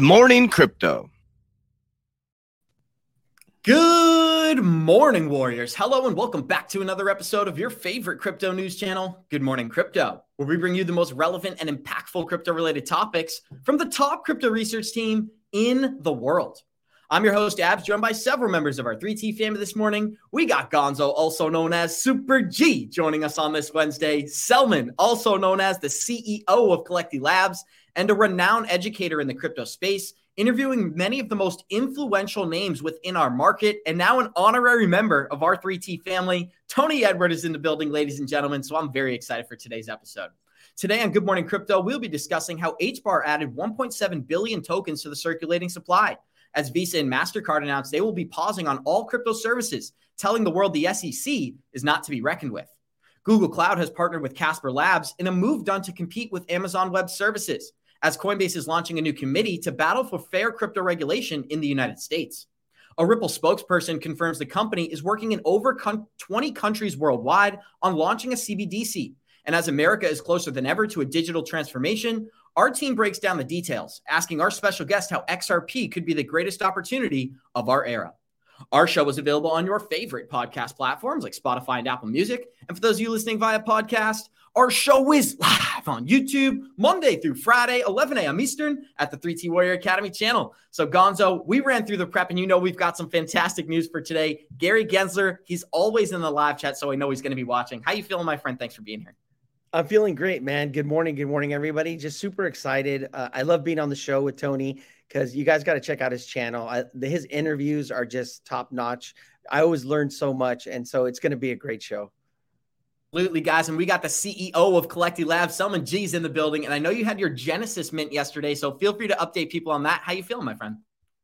morning, crypto. Good morning, Warriors. Hello, and welcome back to another episode of your favorite crypto news channel, Good Morning Crypto, where we bring you the most relevant and impactful crypto related topics from the top crypto research team in the world. I'm your host, Abs, joined by several members of our 3T family this morning. We got Gonzo, also known as Super G, joining us on this Wednesday, Selman, also known as the CEO of Collecti Labs, and a renowned educator in the crypto space interviewing many of the most influential names within our market, and now an honorary member of our 3T family. Tony Edward is in the building, ladies and gentlemen. So I'm very excited for today's episode. Today on Good Morning Crypto, we'll be discussing how HBAR added 1.7 billion tokens to the circulating supply. As Visa and MasterCard announced they will be pausing on all crypto services, telling the world the SEC is not to be reckoned with. Google Cloud has partnered with Casper Labs in a move done to compete with Amazon Web Services as Coinbase is launching a new committee to battle for fair crypto regulation in the United States. A Ripple spokesperson confirms the company is working in over 20 countries worldwide on launching a CBDC. And as America is closer than ever to a digital transformation, our team breaks down the details, asking our special guest how XRP could be the greatest opportunity of our era. Our show is available on your favorite podcast platforms like Spotify and Apple Music. And for those of you listening via podcast, our show is live on YouTube Monday through Friday, 11 a.m. Eastern at the 3T Warrior Academy channel. So, Gonzo, we ran through the prep, and you know we've got some fantastic news for today. Gary Gensler, he's always in the live chat, so I know he's going to be watching. How you feeling, my friend? Thanks for being here. I'm feeling great, man. Good morning. Good morning, everybody. Just super excited. Uh, I love being on the show with Tony because you guys got to check out his channel. I, his interviews are just top notch. I always learn so much. And so it's going to be a great show. Absolutely, guys. And we got the CEO of Collecti Labs, Selman G's in the building. And I know you had your Genesis mint yesterday. So feel free to update people on that. How you feeling, my friend?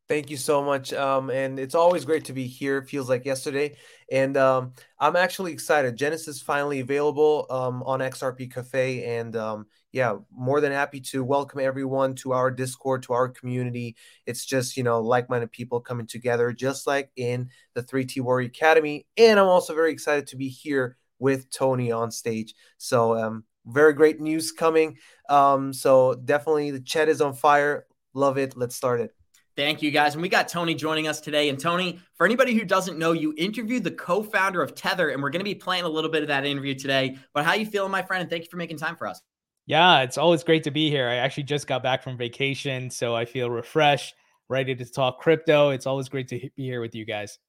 Thank you so much. Um, and it's always great to be here. It feels like yesterday. And um, I'm actually excited. Genesis finally available um, on XRP Cafe. And um, yeah, more than happy to welcome everyone to our Discord, to our community. It's just, you know, like minded people coming together, just like in the 3T Warrior Academy. And I'm also very excited to be here with Tony on stage. So, um, very great news coming. Um, so, definitely the chat is on fire. Love it. Let's start it. Thank you, guys. And we got Tony joining us today. And Tony, for anybody who doesn't know, you interviewed the co-founder of Tether, and we're going to be playing a little bit of that interview today. But how you feeling, my friend? And thank you for making time for us. Yeah, it's always great to be here. I actually just got back from vacation, so I feel refreshed, ready to talk crypto. It's always great to be here with you guys.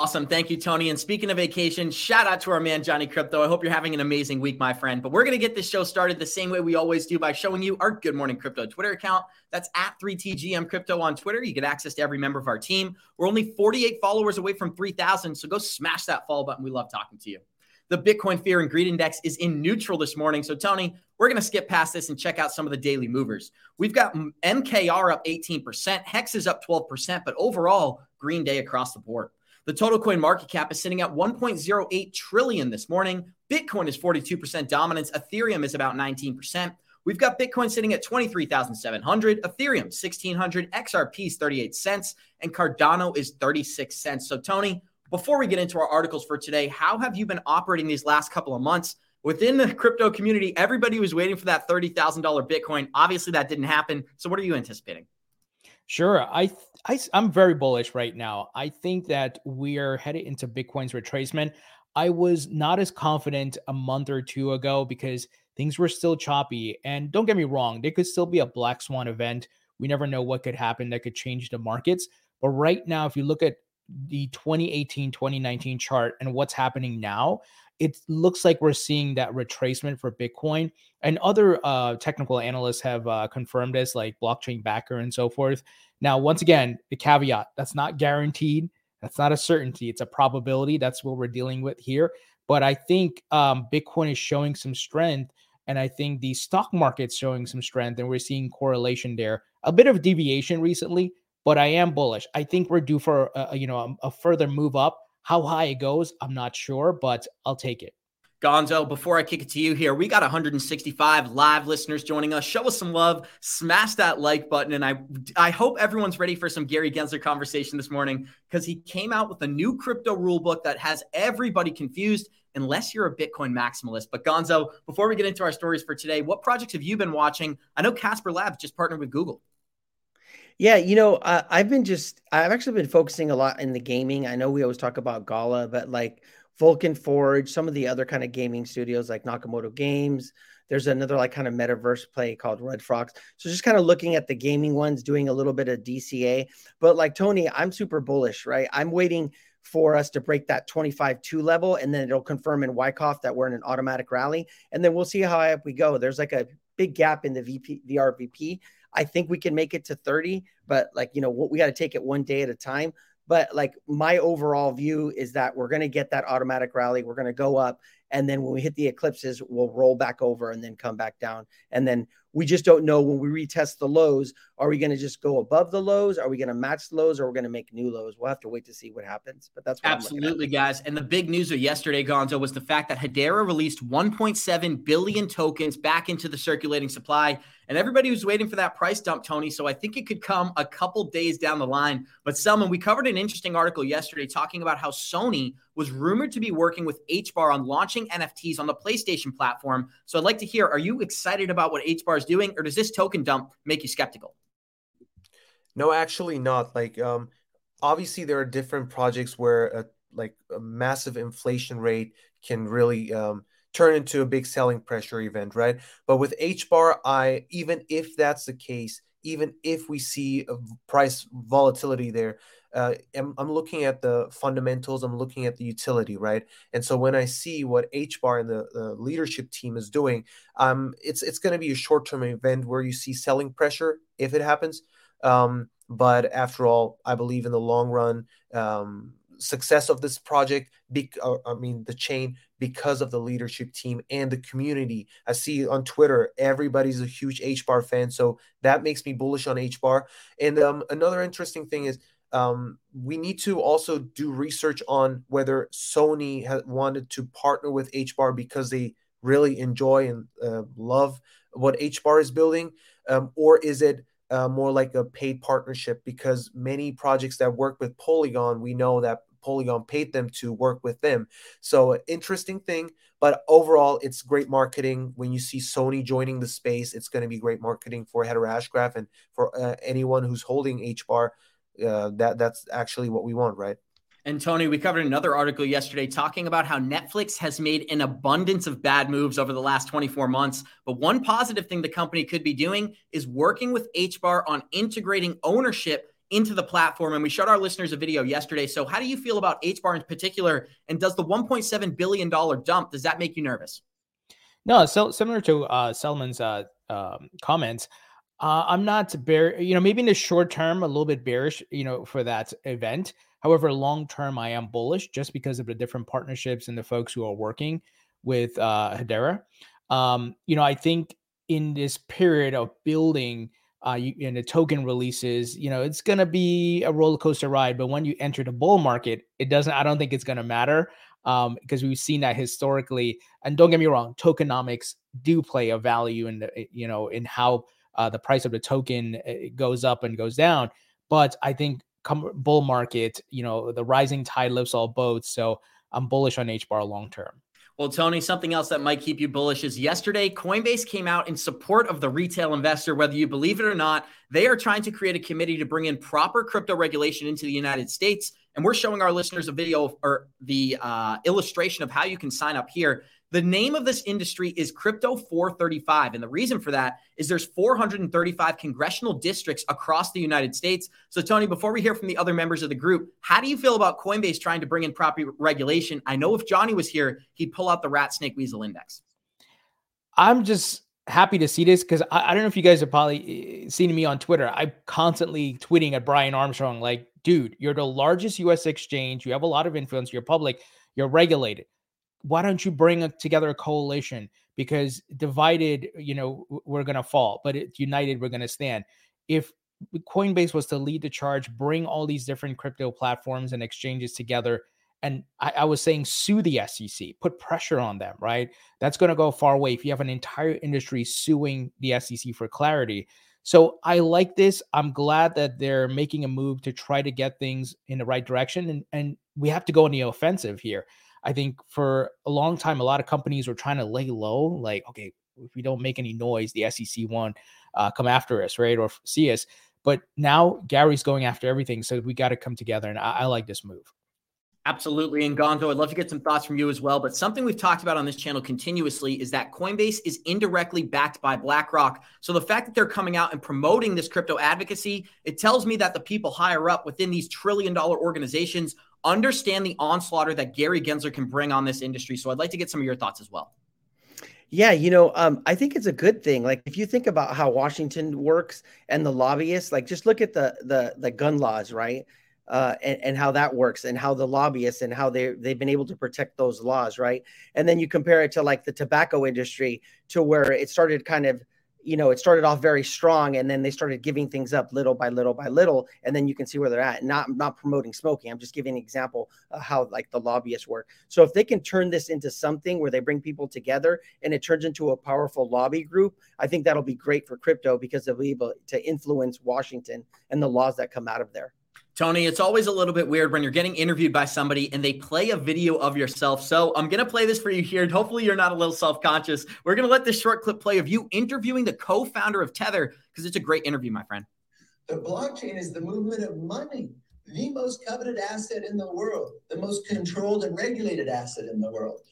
Awesome. Thank you, Tony. And speaking of vacation, shout out to our man, Johnny Krypto. I hope you're having an amazing week, my friend. But we're going to get this show started the same way we always do by showing you our Good Morning Crypto Twitter account. That's at 3TGM Crypto on Twitter. You get access to every member of our team. We're only 48 followers away from 3,000. So go smash that follow button. We love talking to you. The Bitcoin Fear and Greed Index is in neutral this morning. So, Tony, we're going to skip past this and check out some of the daily movers. We've got MKR up 18%, Hex is up 12%, but overall, green day across the board. The total coin market cap is sitting at 1.08 trillion this morning. Bitcoin is 42% dominance. Ethereum is about 19%. We've got Bitcoin sitting at 23,700, Ethereum 1600, XRP is 38 cents, and Cardano is 36 cents. So, Tony, before we get into our articles for today, how have you been operating these last couple of months? Within the crypto community, everybody was waiting for that $30,000 Bitcoin. Obviously, that didn't happen. So, what are you anticipating? Sure. I, I, I'm very bullish right now. I think that we are headed into Bitcoin's retracement. I was not as confident a month or two ago because things were still choppy. And don't get me wrong, there could still be a black swan event. We never know what could happen that could change the markets. But right now, if you look at the 2018 2019 chart and what's happening now, it looks like we're seeing that retracement for Bitcoin. And other uh, technical analysts have uh, confirmed this, like blockchain backer and so forth. Now, once again, the caveat that's not guaranteed. That's not a certainty. It's a probability. That's what we're dealing with here. But I think um, Bitcoin is showing some strength. And I think the stock market's showing some strength. And we're seeing correlation there. A bit of deviation recently, but I am bullish. I think we're due for a, you know a, a further move up how high it goes, I'm not sure, but I'll take it. Gonzo, before I kick it to you here, we got 165 live listeners joining us. Show us some love, smash that like button, and I I hope everyone's ready for some Gary Gensler conversation this morning because he came out with a new crypto rule book that has everybody confused unless you're a Bitcoin maximalist. But Gonzo, before we get into our stories for today, what projects have you been watching? I know Casper Labs just partnered with Google. Yeah, you know, uh, I've been just I've actually been focusing a lot in the gaming. I know we always talk about Gala, but like Vulcan Forge, some of the other kind of gaming studios like Nakamoto Games. There's another like kind of metaverse play called Red Fox. So just kind of looking at the gaming ones, doing a little bit of DCA. But like Tony, I'm super bullish, right? I'm waiting for us to break that 25-2 level, and then it'll confirm in Wyckoff that we're in an automatic rally, and then we'll see how high up we go. There's like a big gap in the VP VRVP. I think we can make it to 30, but like you know, we got to take it one day at a time. But like my overall view is that we're going to get that automatic rally. We're going to go up. And then when we hit the eclipses, we'll roll back over and then come back down. And then we just don't know when we retest the lows. Are we going to just go above the lows? Are we going to match the lows? Or are we going to make new lows? We'll have to wait to see what happens. But that's what absolutely, guys. And the big news of yesterday, Gonzo, was the fact that Hedera released 1.7 billion tokens back into the circulating supply. And everybody was waiting for that price dump, Tony. So I think it could come a couple days down the line. But Selman, we covered an interesting article yesterday talking about how Sony was rumored to be working with HBAR on launching NFTs on the PlayStation platform. So I'd like to hear are you excited about what HBAR is doing, or does this token dump make you skeptical? No, actually not. Like, um, obviously there are different projects where a like a massive inflation rate can really um, turn into a big selling pressure event, right? But with HBAR, I even if that's the case, even if we see a price volatility there, uh, I'm, I'm, looking at the fundamentals. I'm looking at the utility, right? And so when I see what HBAR and the, the leadership team is doing, um, it's it's going to be a short term event where you see selling pressure if it happens. Um, but after all, I believe in the long run um, success of this project. Be, uh, I mean, the chain because of the leadership team and the community. I see on Twitter everybody's a huge HBAR fan, so that makes me bullish on HBAR. And um, another interesting thing is um, we need to also do research on whether Sony has wanted to partner with HBAR because they really enjoy and uh, love what HBAR is building, um, or is it uh, more like a paid partnership? Because many projects that work with Polygon, we know that Polygon paid them to work with them. So interesting thing, but overall, it's great marketing. When you see Sony joining the space, it's going to be great marketing for Hedera Hashgraph and for uh, anyone who's holding HBAR uh, that that's actually what we want, right? And Tony, we covered another article yesterday talking about how Netflix has made an abundance of bad moves over the last 24 months. But one positive thing the company could be doing is working with HBAR on integrating ownership into the platform. And we showed our listeners a video yesterday. So, how do you feel about HBAR in particular? And does the $1.7 billion dump, does that make you nervous? No, so similar to uh, Selman's uh, um, comments, uh, I'm not bear, you know, maybe in the short term, a little bit bearish, you know, for that event. However, long term, I am bullish just because of the different partnerships and the folks who are working with uh, Hedera. Um, you know, I think in this period of building uh, you, in the token releases, you know, it's going to be a roller coaster ride. But when you enter the bull market, it doesn't, I don't think it's going to matter um, because we've seen that historically. And don't get me wrong, tokenomics do play a value in the, you know, in how uh, the price of the token eh, goes up and goes down. But I think come bull market, you know, the rising tide lifts all boats. So I'm bullish on HBAR long term. Well, Tony, something else that might keep you bullish is yesterday, Coinbase came out in support of the retail investor. Whether you believe it or not, they are trying to create a committee to bring in proper crypto regulation into the United States. And we're showing our listeners a video or the uh, illustration of how you can sign up here. The name of this industry is Crypto 435. And the reason for that is there's 435 congressional districts across the United States. So, Tony, before we hear from the other members of the group, how do you feel about Coinbase trying to bring in proper regulation? I know if Johnny was here, he'd pull out the rat snake weasel index. I'm just happy to see this because I, I, don't know if you guys have probably eh, seen me on Twitter. I'm constantly tweeting at Brian Armstrong, like, dude, you're the largest US exchange. You have a lot of influence. You're public. You're regulated why don't you bring a, together a coalition? Because divided, you know, we're going to fall, but it, united, we're going to stand. If Coinbase was to lead the charge, bring all these different crypto platforms and exchanges together. And I, I was saying, sue the SEC, put pressure on them, right? That's going to go far away if you have an entire industry suing the SEC for clarity. So I like this. I'm glad that they're making a move to try to get things in the right direction. And, and we have to go on the offensive here. I think for a long time, a lot of companies were trying to lay low, like, okay, if we don't make any noise, the SEC won't uh, come after us, right? Or see us. But now Gary's going after everything. So we got to come together. And I, I like this move. Absolutely. And Gonzo, I'd love to get some thoughts from you as well. But something we've talked about on this channel continuously is that Coinbase is indirectly backed by BlackRock. So the fact that they're coming out and promoting this crypto advocacy, it tells me that the people higher up within these trillion dollar organizations understand the onslaught that Gary Gensler can bring on this industry. So I'd like to get some of your thoughts as well. Yeah, you know, um, I think it's a good thing. Like if you think about how Washington works and the lobbyists, like just look at the the the gun laws, right? uh, and, and, how that works and how the lobbyists and how they they've been able to protect those laws, right? And then you compare it to like the tobacco industry to where it started kind of, you know, it started off very strong and then they started giving things up little by little by little, and then you can see where they're at. Not not promoting smoking. I'm just giving an example of how like the lobbyists work. So if they can turn this into something where they bring people together and it turns into a powerful lobby group, I think that'll be great for crypto because they'll be able to influence Washington and the laws that come out of there. Tony, it's always a little bit weird when you're getting interviewed by somebody and they play a video of yourself. So I'm going to play this for you here. Hopefully, you're not a little self conscious. We're going to let this short clip play of you interviewing the co founder of Tether because it's a great interview, my friend. The blockchain is the movement of money, the most coveted asset in the world, the most controlled and regulated asset in the world.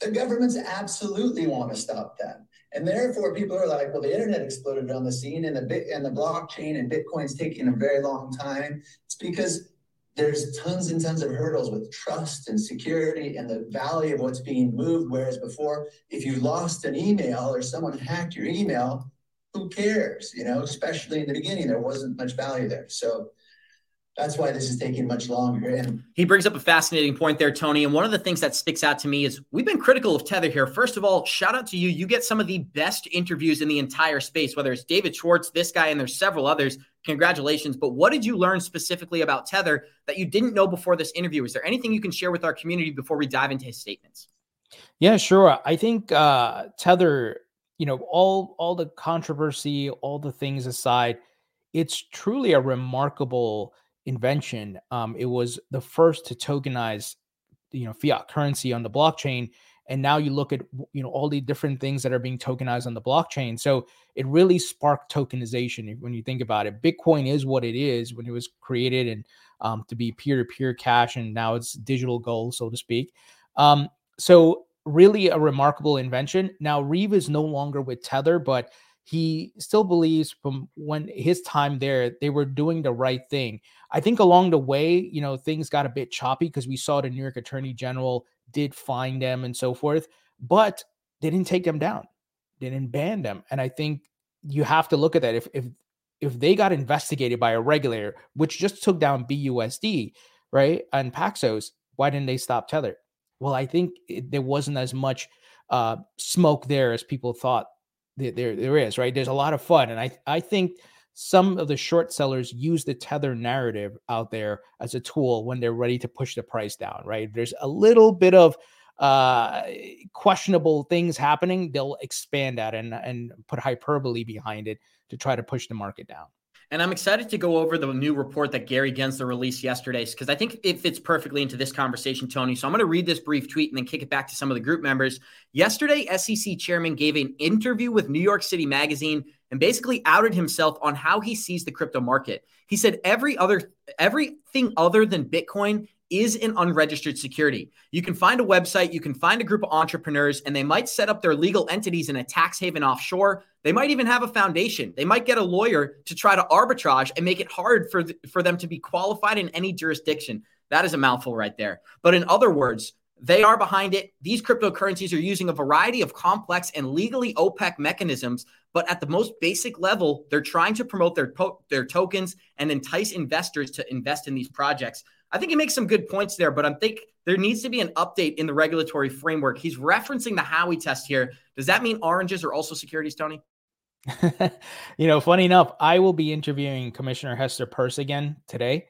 The governments absolutely want to stop that. And therefore, people are like, well, the internet exploded on the scene and the bit and the blockchain and Bitcoin's taking a very long time. It's because there's tons and tons of hurdles with trust and security and the value of what's being moved. Whereas before, if you lost an email or someone hacked your email, who cares? You know, especially in the beginning, there wasn't much value there. So that's why this is taking much longer. And he brings up a fascinating point there, Tony. And one of the things that sticks out to me is we've been critical of Tether here. First of all, shout out to you. You get some of the best interviews in the entire space, whether it's David Schwartz, this guy, and there's several others. Congratulations. But what did you learn specifically about Tether that you didn't know before this interview? Is there anything you can share with our community before we dive into his statements? Yeah, sure. I think uh, Tether, you know, all all the controversy, all the things aside, it's truly a remarkable invention. Um, it was the first to tokenize, you know, fiat currency on the blockchain. And now you look at you know all the different things that are being tokenized on the blockchain. So it really sparked tokenization when you think about it. Bitcoin is what it is when it was created and um, to be peer-to-peer cash, and now it's digital gold, so to speak. Um, so really a remarkable invention. Now Reeve is no longer with Tether, but he still believes from when his time there, they were doing the right thing. I think along the way, you know, things got a bit choppy because we saw the New York Attorney General did find them and so forth, but they didn't take them down. They didn't ban them. And I think you have to look at that. If if if they got investigated by a regulator, which just took down BUSD, right, and Paxos, why didn't they stop Tether? Well, I think it, there wasn't as much uh, smoke there as people thought there, there, there is, right? There's a lot of fun. And I, I think some of the short sellers use the tether narrative out there as a tool when they're ready to push the price down, right? There's a little bit of uh questionable things happening they'll expand that and and put hyperbole behind it to try to push the market down and I'm excited to go over the new report that Gary Gensler released yesterday because I think it fits perfectly into this conversation, Tony. So I'm going to read this brief tweet and then kick it back to some of the group members. Yesterday, SEC chairman gave an interview with New York City Magazine and basically outed himself on how he sees the crypto market. He said every other everything other than Bitcoin is an unregistered security. You can find a website, you can find a group of entrepreneurs, and they might set up their legal entities in a tax haven offshore. They might even have a foundation. They might get a lawyer to try to arbitrage and make it hard for, th- for them to be qualified in any jurisdiction. That is a mouthful right there. But in other words, they are behind it. These cryptocurrencies are using a variety of complex and legally opaque mechanisms, but at the most basic level, they're trying to promote their po- their tokens and entice investors to invest in these projects. I think he makes some good points there, but I think there needs to be an update in the regulatory framework. He's referencing the Howey test here. Does that mean oranges are also securities, Tony? you know, funny enough, I will be interviewing Commissioner Hester Peirce again today.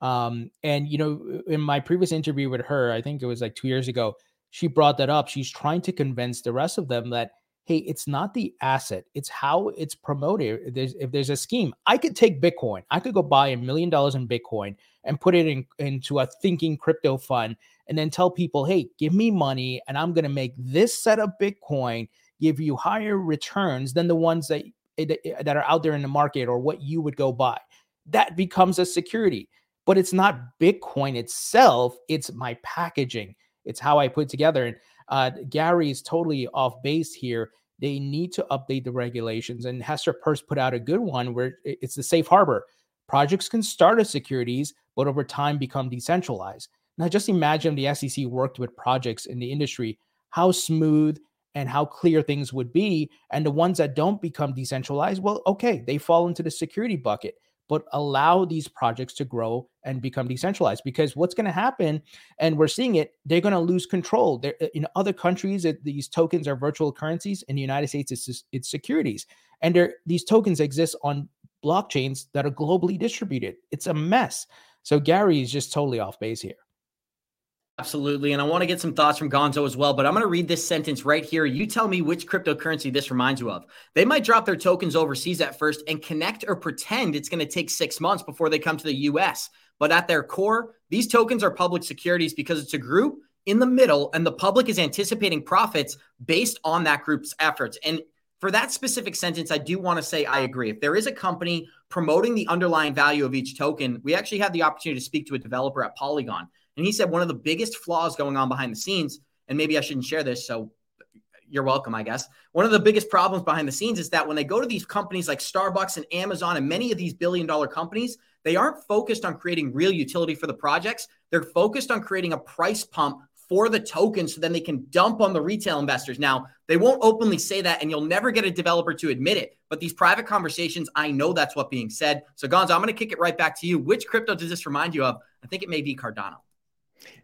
Um, and you know, in my previous interview with her, I think it was like two years ago, she brought that up. She's trying to convince the rest of them that hey, it's not the asset, it's how it's promoted. If there's, if there's a scheme, I could take Bitcoin, I could go buy a million dollars in Bitcoin and put it in, into a thinking crypto fund and then tell people, hey, give me money and I'm going to make this set of Bitcoin give you higher returns than the ones that that are out there in the market or what you would go buy. That becomes a security, but it's not Bitcoin itself. It's my packaging. It's how I put together. And uh, Gary is totally off base here. They need to update the regulations. And Hester Peirce put out a good one where it's the safe harbor. Projects can start as securities, but over time become decentralized. Now, just imagine the SEC worked with projects in the industry, how smooth and how clear things would be. And the ones that don't become decentralized, well, okay, they fall into the security bucket, but allow these projects to grow and become decentralized. Because what's going to happen, and we're seeing it, they're going to lose control. They're, uh, in other countries, it, these tokens are virtual currencies. In the United States, it's, it's securities. And these tokens exist on blockchains that are globally distributed. It's a mess. So Gary is just totally off base here. Absolutely. And I want to get some thoughts from Gonzo as well, but I'm going to read this sentence right here. You tell me which cryptocurrency this reminds you of. They might drop their tokens overseas at first and connect or pretend it's going to take six months before they come to the US. But at their core, these tokens are public securities because it's a group in the middle and the public is anticipating profits based on that group's efforts. And for that specific sentence, I do want to say I agree. If there is a company promoting the underlying value of each token, we actually had the opportunity to speak to a developer at Polygon and he said one of the biggest flaws going on behind the scenes, and maybe I shouldn't share this, so you're welcome, I guess. One of the biggest problems behind the scenes is that when they go to these companies like Starbucks and Amazon and many of these billion dollar companies, they aren't focused on creating real utility for the projects. They're focused on creating a price pump for the token so then they can dump on the retail investors. Now, they won't openly say that, and you'll never get a developer to admit it. But these private conversations, I know that's what being said. So, Gonzo, I'm going to kick it right back to you. Which crypto does this remind you of? I think it may be Cardano.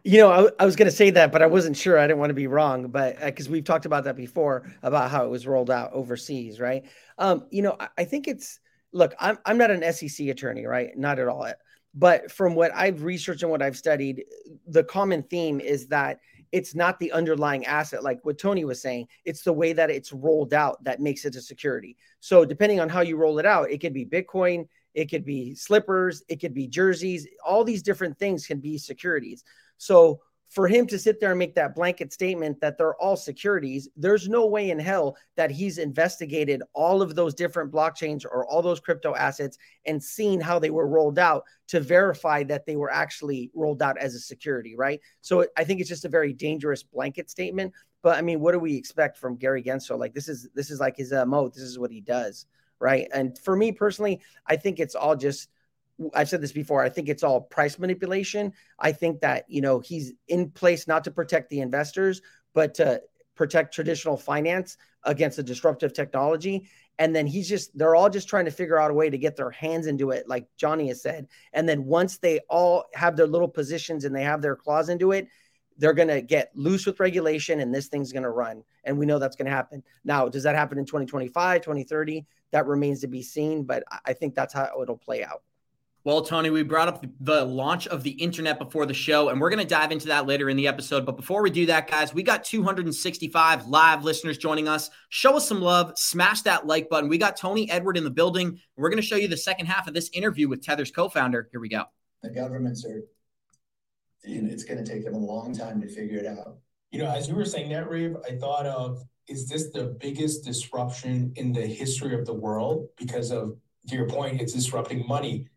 You know, I, I was going to say that, but I wasn't sure. I didn't want to be wrong, but because uh, we've talked about that before about how it was rolled out overseas, right? Um, you know, I, I think it's look. I'm I'm not an SEC attorney, right? Not at all. But from what I've researched and what I've studied, the common theme is that it's not the underlying asset, like what Tony was saying. It's the way that it's rolled out that makes it a security. So depending on how you roll it out, it could be Bitcoin, it could be slippers, it could be jerseys. All these different things can be securities. So for him to sit there and make that blanket statement that they're all securities, there's no way in hell that he's investigated all of those different blockchains or all those crypto assets and seen how they were rolled out to verify that they were actually rolled out as a security, right? So I think it's just a very dangerous blanket statement. But I mean, what do we expect from Gary Gensler? Like this is this is like his mode. This is what he does, right? And for me personally, I think it's all just I've said this before. I think it's all price manipulation. I think that, you know, he's in place not to protect the investors, but to protect traditional finance against the disruptive technology. And then he's just, they're all just trying to figure out a way to get their hands into it, like Johnny has said. And then once they all have their little positions and they have their claws into it, they're going to get loose with regulation and this thing's going to run. And we know that's going to happen. Now, does that happen in 2025, 2030? That remains to be seen, but I think that's how it'll play out. Well, Tony, we brought up the launch of the internet before the show, and we're going to dive into that later in the episode. But before we do that, guys, we got 265 live listeners joining us. Show us some love, smash that like button. We got Tony Edward in the building. We're going to show you the second half of this interview with Tether's co founder. Here we go. The governments are, know, it's going to take them a long time to figure it out. You know, as you were saying that, Rave, I thought of is this the biggest disruption in the history of the world? Because of, to your point, it's disrupting money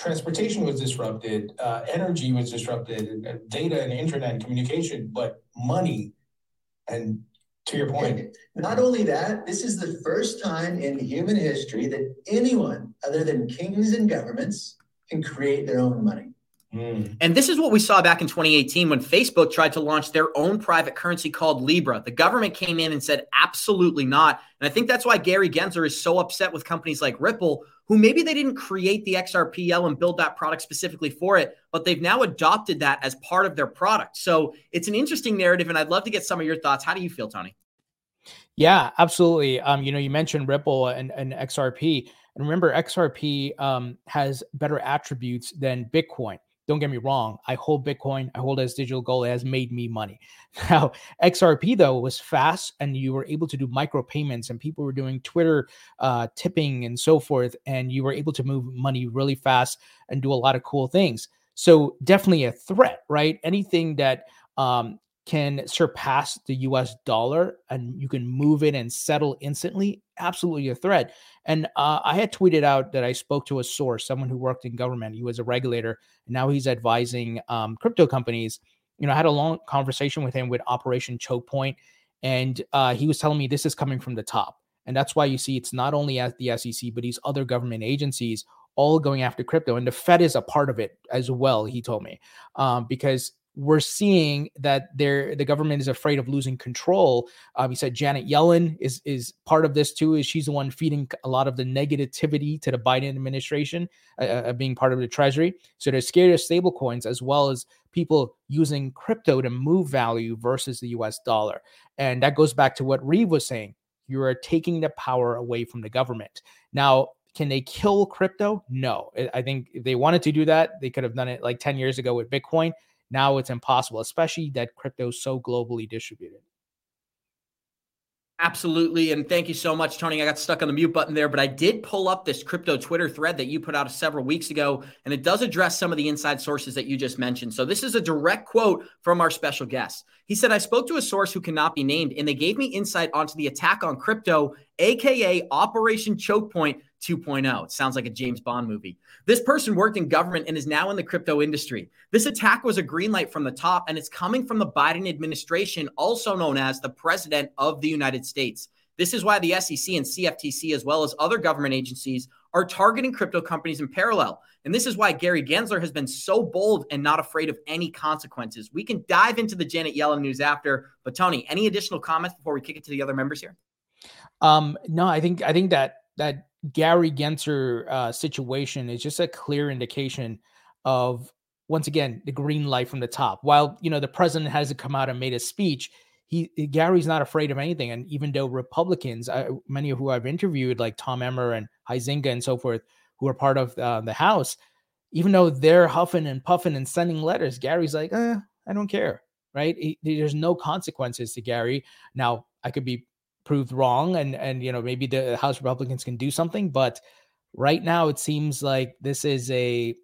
transportation was disrupted, uh, energy was disrupted, uh, data and internet and communication, but money and to your point. Not only that, this is the first time in human history that anyone other than kings and governments can create their own money. Mm. And this is what we saw back in 2018 when Facebook tried to launch their own private currency called Libra. The government came in and said, absolutely not. And I think that's why Gary Gensler is so upset with companies like Ripple, who maybe they didn't create the XRPL and build that product specifically for it, but they've now adopted that as part of their product. So it's an interesting narrative. And I'd love to get some of your thoughts. How do you feel, Tony? Yeah, absolutely. Um, you know, you mentioned Ripple and, and XRP. And remember, XRP um, has better attributes than Bitcoin. Don't get me wrong. I hold Bitcoin. I hold as digital gold. It has made me money. Now, XRP though was fast, and you were able to do micro payments, and people were doing Twitter uh, tipping and so forth, and you were able to move money really fast and do a lot of cool things. So definitely a threat, right? Anything that um, can surpass the US dollar and you can move it and settle instantly, absolutely a threat. And uh, I had tweeted out that I spoke to a source, someone who worked in government. He was a regulator. And now he's advising um, crypto companies. You know, I had a long conversation with him with Operation Choke Point, and uh, he was telling me this is coming from the top. And that's why you see it's not only at the SEC, but these other government agencies all going after crypto. And the Fed is a part of it as well, he told me, um, because we're seeing that the government is afraid of losing control. Um, he said Janet Yellen is is part of this too. Is she's the one feeding a lot of the negativity to the Biden administration, uh, uh, being part of the Treasury. So they're scared of stablecoins as well as people using crypto to move value versus the U.S. dollar. And that goes back to what Reeve was saying. You are taking the power away from the government. Now, can they kill crypto? No. I think if they wanted to do that, they could have done it like 10 years ago with Bitcoin. Now it's impossible, especially that crypto is so globally distributed. Absolutely. And thank you so much, Tony. I got stuck on the mute button there, but I did pull up this crypto Twitter thread that you put out several weeks ago, and it does address some of the inside sources that you just mentioned. So, this is a direct quote from our special guest. He said, I spoke to a source who cannot be named, and they gave me insight onto the attack on crypto, AKA Operation Choke Point 2.0. It sounds like a James Bond movie. This person worked in government and is now in the crypto industry. This attack was a green light from the top, and it's coming from the Biden administration, also known as the President of the United States. This is why the SEC and CFTC, as well as other government agencies, are targeting crypto companies in parallel. And this is why Gary Gensler has been so bold and not afraid of any consequences. We can dive into the Janet Yellen news after, but Tony, any additional comments before we kick it to the other members here? Um, no, I think I think that that Gary Gensler uh, situation is just a clear indication of once again the green light from the top. While you know the president hasn't come out and made a speech, he Gary's not afraid of anything. And even though Republicans, uh, many of who I've interviewed, like Tom Emmer and Huizenga and so forth, who are part of uh, the House, even though they're huffing and puffing and sending letters, Gary's like, eh, I don't care, right? He, there's no consequences to Gary. Now I could be proved wrong and and you know maybe the house republicans can do something but right now it seems like this is a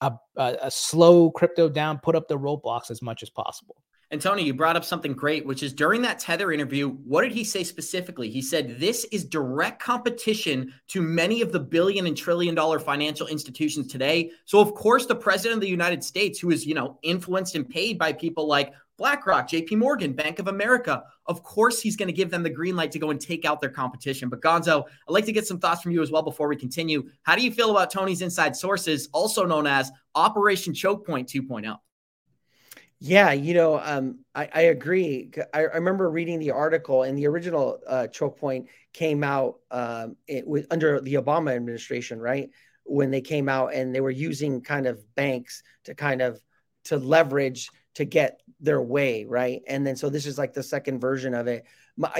a, a slow crypto down put up the roadblocks as much as possible and Tony, you brought up something great, which is during that Tether interview, what did he say specifically? He said this is direct competition to many of the billion and trillion dollar financial institutions today. So of course, the president of the United States, who is, you know, influenced and paid by people like BlackRock, JP Morgan, Bank of America. Of course, he's going to give them the green light to go and take out their competition. But Gonzo, I'd like to get some thoughts from you as well before we continue. How do you feel about Tony's inside sources, also known as Operation Choke Point 2.0? Yeah, you know, um, I, I, agree. I, I, remember reading the article, and the original uh, choke point came out um, it was under the Obama administration, right? When they came out and they were using kind of banks to kind of to leverage to get their way, right? And then so this is like the second version of it.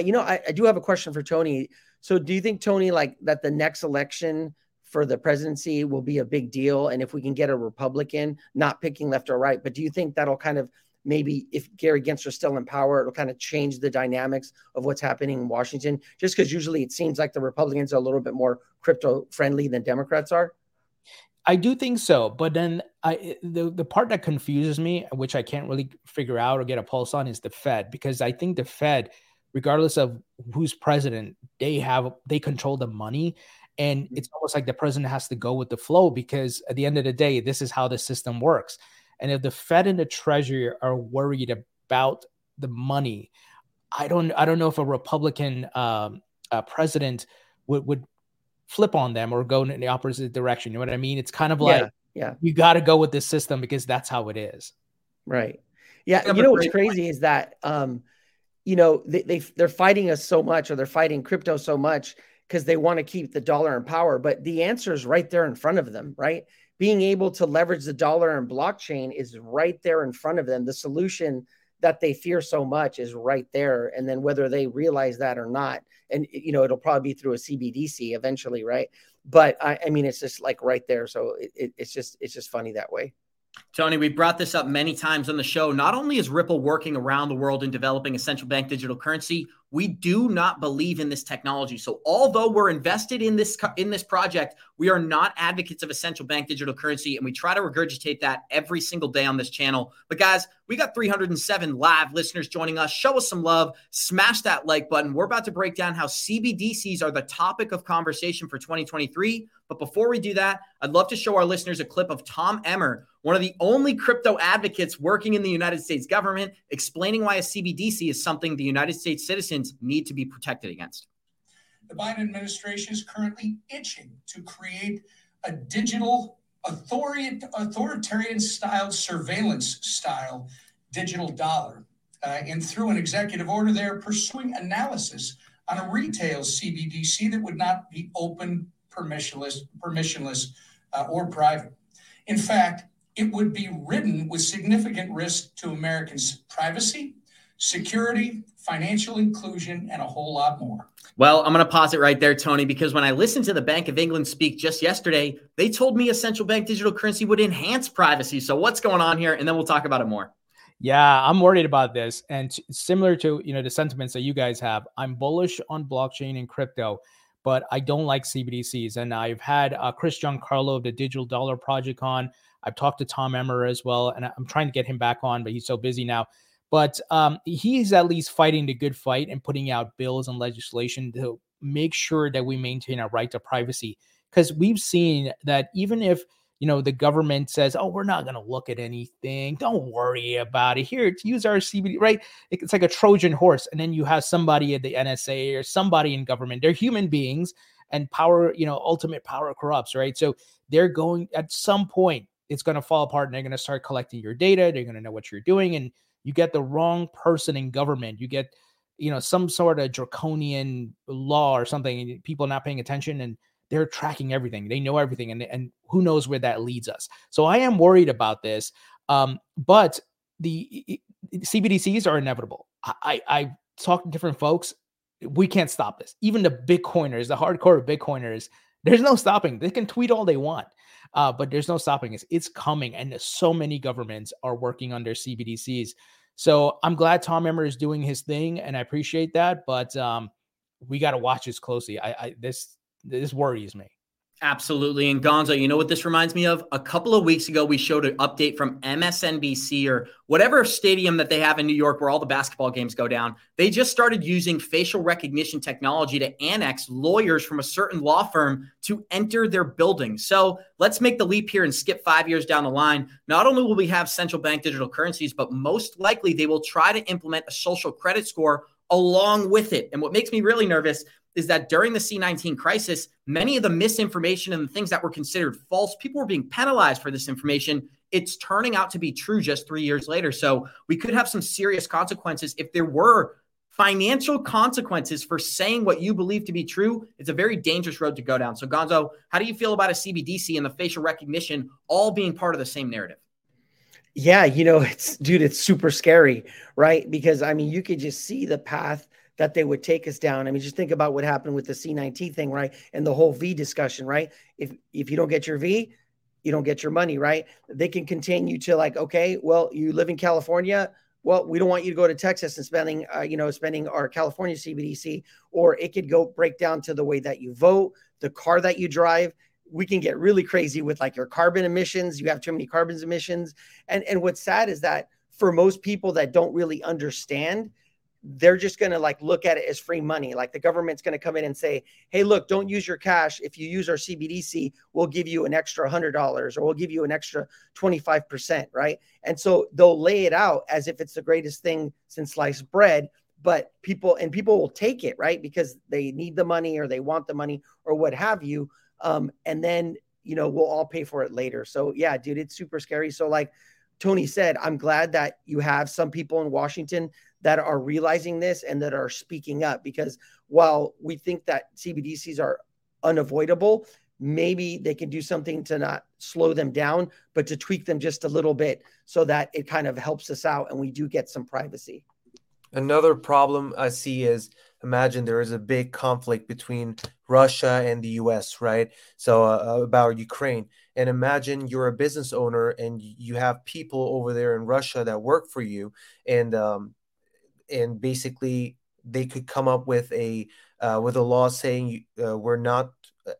You know, I, I do have a question for Tony. So do you think Tony like that the next election for the presidency will be a big deal and if we can get a Republican not picking left or right, but do you think that'll kind of maybe if Gary Gensler's still in power, it'll kind of change the dynamics of what's happening in Washington? Just because usually it seems like the Republicans are a little bit more crypto friendly than Democrats are. I do think so, but then I eh, the the part that confuses me, which I can't really figure out or get a pulse on, is the Fed because I think the Fed, regardless of who's president, they have they control the money, and mm-hmm. it's almost like the president has to go with the flow because at the end of the day, this is how the system works. And if the Fed and the Treasury are worried about the money, I don't I don't know if a Republican um, uh, president would would flip on them or go in the opposite direction. You know what I mean? It's kind of like, yeah, yeah. you got to go with this system because that's how it is. Right. Yeah. You know what's crazy point. is that, um, you know, they, they they're fighting us so much, or they're fighting crypto so much because they want to keep the dollar in power. But the answer is right there in front of them, right? Being able to leverage the dollar and blockchain is right there in front of them. The solution that they fear so much is right there. And then whether they realize that or not, and you know, it'll probably be through a CBDC eventually, right? But I, I mean, it's just like right there. So it, it, it's just it's just funny that way. Tony, we brought this up many times on the show. Not only is Ripple working around the world in developing a central bank digital currency, we do not believe in this technology. So although we're invested in this in this project, we are not advocates of a central bank digital currency and we try to regurgitate that every single day on this channel. But guys, we got 307 live listeners joining us. Show us some love, smash that like button. We're about to break down how CBDCs are the topic of conversation for 2023. But before we do that, I'd love to show our listeners a clip of Tom Emmer, one of the only crypto advocates working in the United States government, explaining why a CBDC is something the United States citizens need to be protected against. The Biden administration is currently itching to create a digital authoritarian style surveillance style digital dollar. Uh, and through an executive order, they're pursuing analysis on a retail CBDC that would not be open, permissionless, permissionless, uh, or private. In fact, it would be ridden with significant risk to Americans' privacy, security, financial inclusion, and a whole lot more. Well, I'm going to pause it right there, Tony, because when I listened to the Bank of England speak just yesterday, they told me a central bank digital currency would enhance privacy. So, what's going on here? And then we'll talk about it more. Yeah, I'm worried about this. And similar to, you know, the sentiments that you guys have, I'm bullish on blockchain and crypto, but I don't like CBDCs. And I've had uh, Chris Giancarlo of the Digital Dollar Project on. I've talked to Tom Emmer as well, and I'm trying to get him back on, but he's so busy now. But um, he's at least fighting the good fight and putting out bills and legislation to make sure that we maintain our right to privacy. Because we've seen that even if you know the government says, "Oh, we're not going to look at anything. Don't worry about it. Here, to use our CBD." Right? It's like a Trojan horse, and then you have somebody at the NSA or somebody in government. They're human beings, and power. You know, ultimate power corrupts. Right? So they're going at some point. It's going to fall apart, and they're going to start collecting your data. They're going to know what you're doing, and you get the wrong person in government. You get, you know, some sort of draconian law or something, and people not paying attention and they're tracking everything. They know everything, and and who knows where that leads us. So I am worried about this. Um, but the CBDCs are inevitable. I I talked to different folks. We can't stop this. Even the Bitcoiners, the hardcore Bitcoiners, there's no stopping. They can tweet all they want uh, but there's no stopping it. It's coming, and so many governments are working under CBDCs. So I'm glad Tom Emmer is doing his thing, and I appreciate that. But um, we got to watch this closely. I, I this this worries me. Absolutely. And Gonzo, you know what this reminds me of? A couple of weeks ago, we showed an update from MSNBC or whatever stadium that they have in New York where all the basketball games go down. They just started using facial recognition technology to annex lawyers from a certain law firm to enter their building. So let's make the leap here and skip five years down the line. Not only will we have central bank digital currencies, but most likely they will try to implement a social credit score along with it. And what makes me really nervous is that during the C19 crisis, many of the misinformation and the things that were considered false, people were being penalized for this information. It's turning out to be true just three years later. So we could have some serious consequences if there were financial consequences for saying what you believe to be true. It's a very dangerous road to go down. So, Gonzo, how do you feel about a CBDC and the facial recognition all being part of the same narrative? Yeah, you know, it's dude, it's super scary, right? Because I mean, you could just see the path that they would take us down. I mean, just think about what happened with the C19 thing, right? And the whole V discussion, right? If if you don't get your V, you don't get your money, right? They can continue to like, okay, well, you live in California. Well, we don't want you to go to Texas and spending, uh, you know, spending our California CBDC, or it could go break down to the way that you vote, the car that you drive. We can get really crazy with like your carbon emissions. You have too many carbon emissions, and and what's sad is that for most people that don't really understand, they're just going to like look at it as free money. Like the government's going to come in and say, "Hey, look, don't use your cash. If you use our CBDC, we'll give you an extra hundred dollars, or we'll give you an extra twenty five percent." Right? And so they'll lay it out as if it's the greatest thing since sliced bread. But people and people will take it right because they need the money or they want the money or what have you. Um, and then you know we'll all pay for it later. So yeah, dude, it's super scary. So like Tony said, I'm glad that you have some people in Washington that are realizing this and that are speaking up because while we think that CBDCs are unavoidable, maybe they can do something to not slow them down, but to tweak them just a little bit so that it kind of helps us out and we do get some privacy. Another problem I see is imagine there is a big conflict between Russia and the US, right? So, uh, about Ukraine. And imagine you're a business owner and you have people over there in Russia that work for you. And um, and basically they could come up with a uh, with a law saying uh, we're not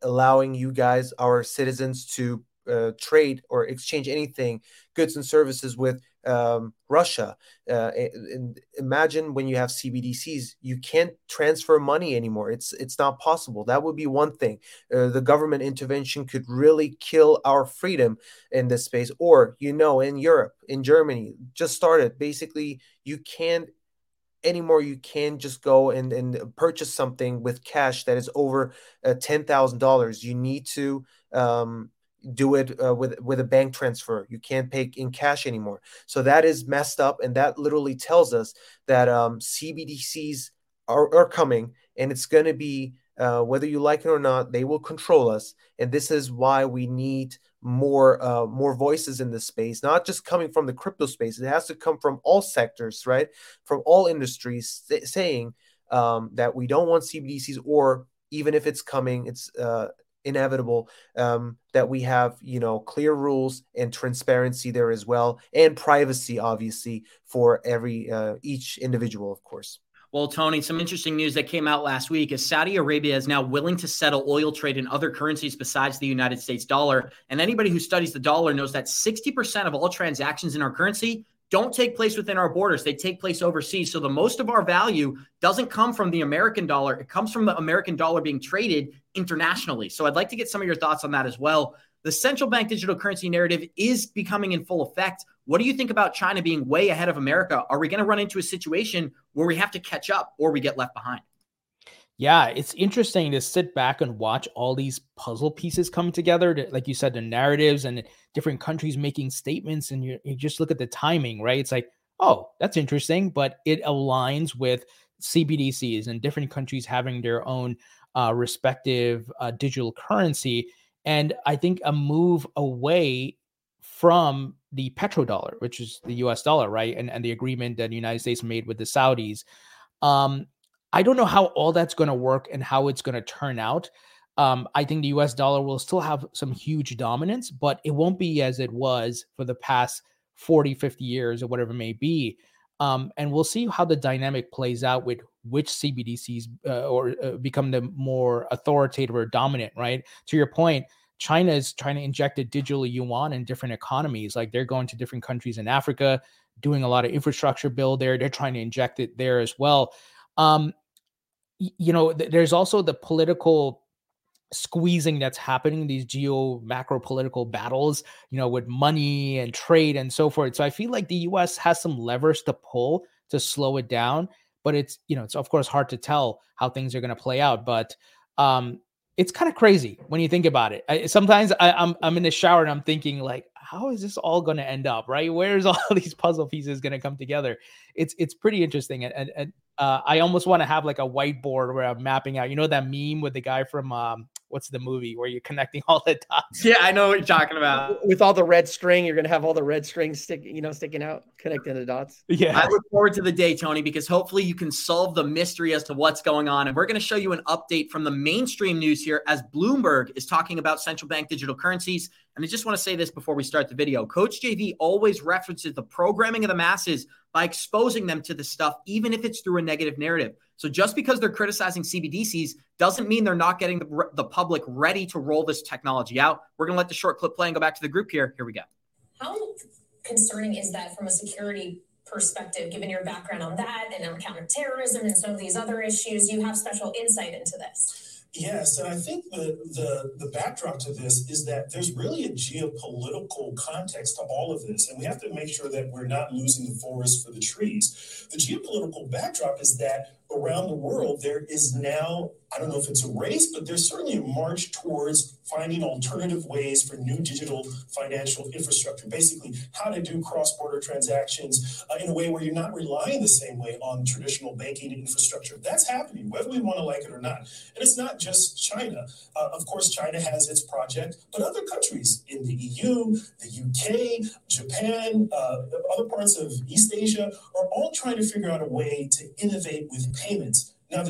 allowing you guys, our citizens, to uh, trade or exchange anything, goods and services with um, Russia. Uh, imagine when you have CBDCs, you can't transfer money anymore. It's it's not possible. That would be one thing. Uh, the government intervention could really kill our freedom in this space. Or you know, in Europe, in Germany, just started. Basically, you can't anymore you can just go and, and purchase something with cash that is over uh, $10,000. You need to um, do it uh, with with a bank transfer. You can't pay in cash anymore. So that is messed up, and that literally tells us that um, CBDCs are, are coming, and it's going to be uh, whether you like it or not, they will control us, and this is why we need more uh, more voices in this space, not just coming from the crypto space. It has to come from all sectors, right? From all industries, saying um, that we don't want CBDCs, or even if it's coming, it's uh, inevitable um, that we have you know clear rules and transparency there as well and privacy obviously for every uh, each individual of course well, Tony, some interesting news that came out last week is Saudi Arabia is now willing to settle oil trade in other currencies besides the United States dollar. And anybody who studies the dollar knows that 60% of all transactions in our currency don't take place within our borders. They take place overseas. So the most of our value doesn't come from the American dollar. It comes from the American dollar being traded internationally. So I'd like to get some of your thoughts on that as well. The central bank digital currency narrative is becoming in full effect. What do you think about China being way ahead of America? Are we going to run into a situation where we have to catch up or we get left behind? Yeah, it's interesting to sit back and watch all these puzzle pieces come together. like you said, the narratives and different countries making statements, and you, you just look at the timing, right? It's like, oh, that's interesting, but it aligns with CBDCs and different countries having their own uh, respective uh, digital currency. And I think a move away from the petrodollar, which is the US dollar, right? And, and the agreement that the United States made with the Saudis. Um, I don't know how all that's going to work and how it's going to turn out. Um, I think the US dollar will still have some huge dominance, but it won't be as it was for the past 40, 50 years or whatever it may be. Um, and we'll see how the dynamic plays out with which CBDCs uh, or uh, become the more authoritative or dominant, right? To your point, China is trying to inject a digital yuan in different economies. Like they're going to different countries in Africa, doing a lot of infrastructure build there. They're trying to inject it there as well. Um, you know, th- there's also the political squeezing that's happening these geo macro political battles you know with money and trade and so forth so i feel like the us has some levers to pull to slow it down but it's you know it's of course hard to tell how things are going to play out but um it's kind of crazy when you think about it. I, sometimes I, I'm, I'm in the shower and I'm thinking like, how is this all going to end up? Right? Where's all these puzzle pieces going to come together? It's it's pretty interesting, and and, and uh, I almost want to have like a whiteboard where I'm mapping out. You know that meme with the guy from um, what's the movie where you're connecting all the dots? Yeah, I know what you're talking about. With all the red string, you're gonna have all the red strings stick, you know, sticking out, connecting the dots. Yeah. I look forward to the day, Tony, because hopefully you can solve the mystery as to what's going on. And we're gonna show you an update from the mainstream news here as Bloomberg is talking about central bank digital currencies. And I just want to say this before we start the video. Coach JV always references the programming of the masses by exposing them to the stuff, even if it's through a negative narrative. So just because they're criticizing CBDCs doesn't mean they're not getting the, the public ready to roll this technology out. We're going to let the short clip play and go back to the group here. Here we go. How concerning is that from a security perspective, given your background on that and on counterterrorism and some of these other issues? You have special insight into this. Yes, and I think the, the the backdrop to this is that there's really a geopolitical context to all of this, and we have to make sure that we're not losing the forest for the trees. The geopolitical backdrop is that around the world, there is now, I don't know if it's a race, but there's certainly a march towards finding alternative ways for new digital financial infrastructure. Basically, how to do cross border transactions uh, in a way where you're not relying the same way on traditional banking infrastructure. That's happening, whether we want to like it or not. And it's not just China. Uh, of course, China has its project, but other countries in the EU, the UK, Japan, uh, other parts of East Asia are all trying to figure out a way to innovate with payments. Now.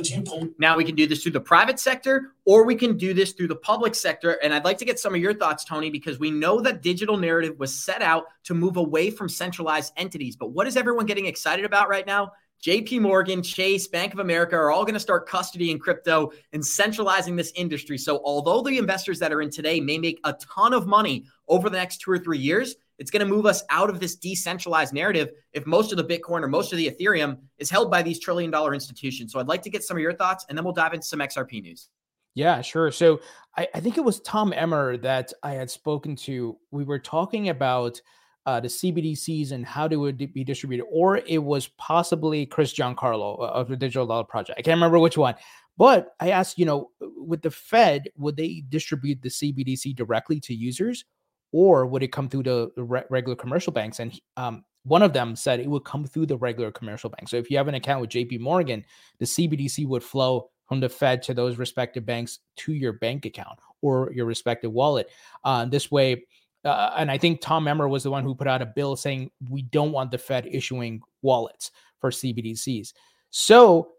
Now we can do this through the private sector, or we can do this through the public sector. And I'd like to get some of your thoughts, Tony, because we know that digital narrative was set out to move away from centralized entities. But what is everyone getting excited about right now? JP Morgan, Chase, Bank of America are all going to start custodying crypto and centralizing this industry. So, although the investors that are in today may make a ton of money over the next two or three years, it's going to move us out of this decentralized narrative if most of the Bitcoin or most of the Ethereum is held by these trillion dollar institutions. So, I'd like to get some of your thoughts and then we'll dive into some XRP news. Yeah, sure. So, I, I think it was Tom Emmer that I had spoken to. We were talking about uh, the CBDCs and how they would be distributed, or it was possibly Chris Giancarlo of the Digital Dollar Project. I can't remember which one. But I asked, you know, with the Fed, would they distribute the CBDC directly to users, or would it come through the re- regular commercial banks? And um, one of them said it would come through the regular commercial bank. So if you have an account with JP Morgan, the CBDC would flow from the Fed to those respective banks to your bank account or your respective wallet. Uh, this way, uh, and I think Tom Emmer was the one who put out a bill saying we don't want the Fed issuing wallets for CBDCs. So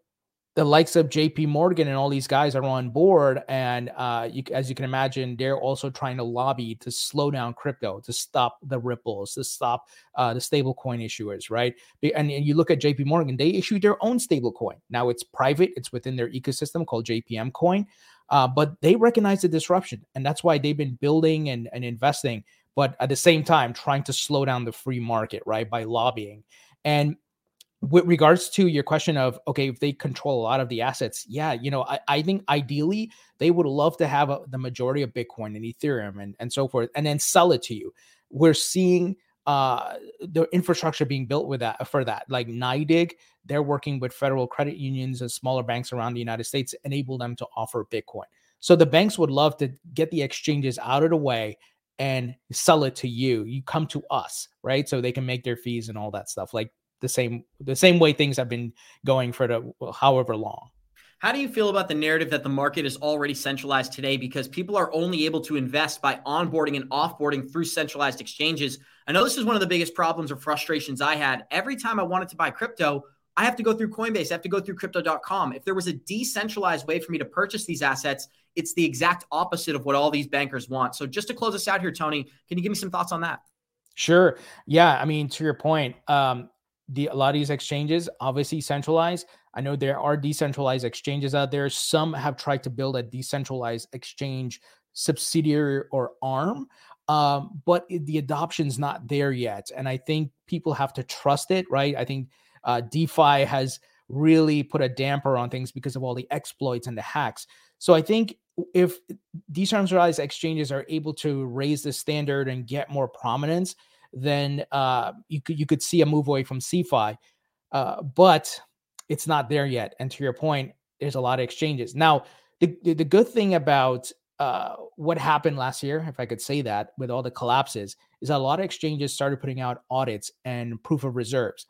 the likes of JP Morgan and all these guys are on board. And uh, you, as you can imagine, they're also trying to lobby to slow down crypto, to stop the ripples, to stop uh, the stablecoin issuers, right? And, and, you look at JP Morgan, they issued their own stablecoin. Now it's private, it's within their ecosystem called JPM Coin. Uh, but they recognize the disruption, and that's why they've been building and, and investing, but at the same time trying to slow down the free market, right, by lobbying. And with regards to your question of okay, if they control a lot of the assets, yeah, you know, I, I think ideally they would love to have a, the majority of Bitcoin and Ethereum and, and so forth, and then sell it to you. We're seeing uh, the infrastructure being built with that for that. Like NYDIG, they're working with federal credit unions and smaller banks around the United States, enable them to offer Bitcoin. So the banks would love to get the exchanges out of the way and sell it to you. You come to us, right? So they can make their fees and all that stuff. Like the same the same way things have been going for the however long. How do you feel about the narrative that the market is already centralized today because people are only able to invest by onboarding and offboarding through centralized exchanges? I know this is one of the biggest problems or frustrations I had. Every time I wanted to buy crypto, I have to go through Coinbase, I have to go through crypto.com. If there was a decentralized way for me to purchase these assets, it's the exact opposite of what all these bankers want. So just to close us out here, Tony, can you give me some thoughts on that? Sure. Yeah. I mean, to your point, um, the a lot of these exchanges obviously centralized. I know there are decentralized exchanges out there. Some have tried to build a decentralized exchange subsidiary or arm, um, but the adoption's not there yet. And I think people have to trust it, right? I think uh, DeFi has really put a damper on things because of all the exploits and the hacks. So I think if decentralized exchanges are able to raise the standard and get more prominence, then uh, you could you could see a move away from CeFi. Uh, but it's not there yet. And to your point, there's a lot of exchanges. Now, the, the, good thing about uh, what happened last year, if I could say that, with all the collapses, is a lot of exchanges started putting out audits and proof of reserves.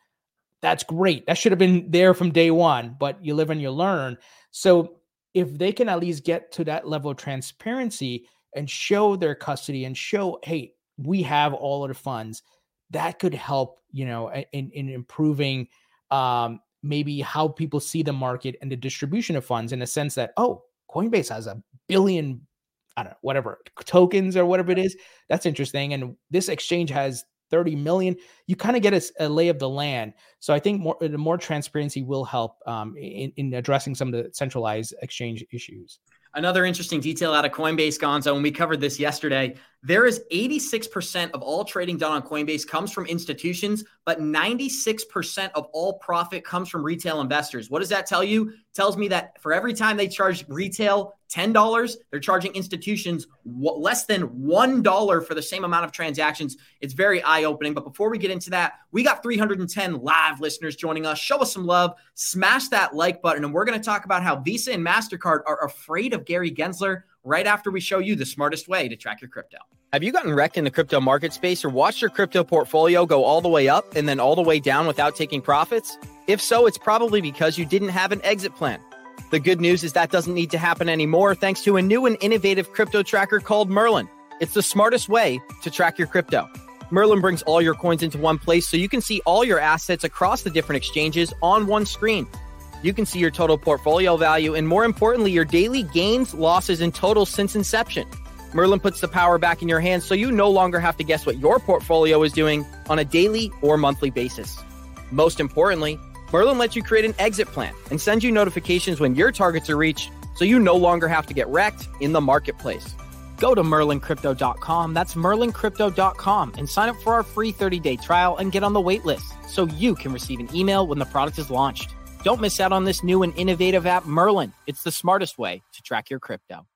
That's great. That should have been there from day one, but you live and you learn. So if they can at least get to that level of transparency and show their custody and show, hey, we have all of the funds, that could help, you know, in, in improving um, maybe how people see the market and the distribution of funds in a sense that, oh, Coinbase has a billion, I don't know, whatever tokens or whatever it is. That's interesting. And this exchange has 30 million. You kind of get a, a, lay of the land. So I think more the more transparency will help um, in, in addressing some of the centralized exchange issues. Another interesting detail out of Coinbase, Gonzo, and we covered this yesterday. There is 86% of all trading done on Coinbase comes from institutions, but 96% of all profit comes from retail investors. What does that tell you? It tells me that for every time they charge retail $10, they're charging institutions less than $1 for the same amount of transactions. It's very eye opening. But before we get into that, we got 310 live listeners joining us. Show us some love, smash that like button, and we're going to talk about how Visa and MasterCard are afraid of Gary Gensler right after we show you the smartest way to track your crypto. Have you gotten wrecked in the crypto market space or watched your crypto portfolio go all the way up and then all the way down without taking profits? If so, it's probably because you didn't have an exit plan. The good news is that doesn't need to happen anymore thanks to a new and innovative crypto tracker called Merlin. It's the smartest way to track your crypto. Merlin brings all your coins into one place so you can see all your assets across the different exchanges on one screen. You can see your total portfolio value and, more importantly, your daily gains, losses, and totals since inception. Merlin puts the power back in your hands so you no longer have to guess what your portfolio is doing on a daily or monthly basis. Most importantly, Merlin lets you create an exit plan and sends you notifications when your targets are reached so you no longer have to get wrecked in the marketplace. Go to merlincrypto.com, that's merlincrypto.com, and sign up for our free 30 day trial and get on the wait list so you can receive an email when the product is launched. Don't miss out on this new and innovative app, Merlin. It's the smartest way to track your crypto.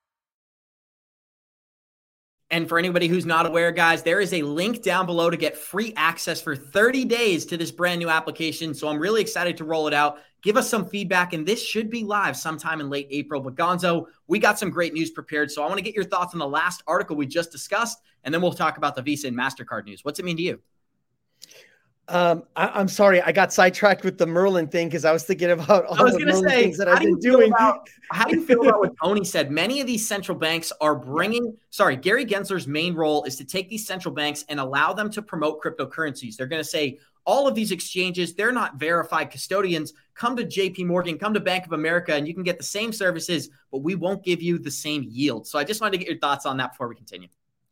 And for anybody who's not aware, guys, there is a link down below to get free access for 30 days to this brand new application. So I'm really excited to roll it out. Give us some feedback, and this should be live sometime in late April. But Gonzo, we got some great news prepared. So I want to get your thoughts on the last article we just discussed, and then we'll talk about the Visa and MasterCard news. What's it mean to you? Um, I, am sorry, I got sidetracked with the Merlin thing because I was thinking about all I was the Merlin say, things that I've been doing. About, how do you feel about what Tony said? Many of these central banks are bringing. Sorry, Gary Gensler's main role is to take these central banks and allow them to promote cryptocurrencies. They're going to say all of these exchanges, they're not verified custodians. Come to JP Morgan, come to Bank of America, and you can get the same services, but we won't give you the same yield. So I just wanted to get your thoughts on that before we continue.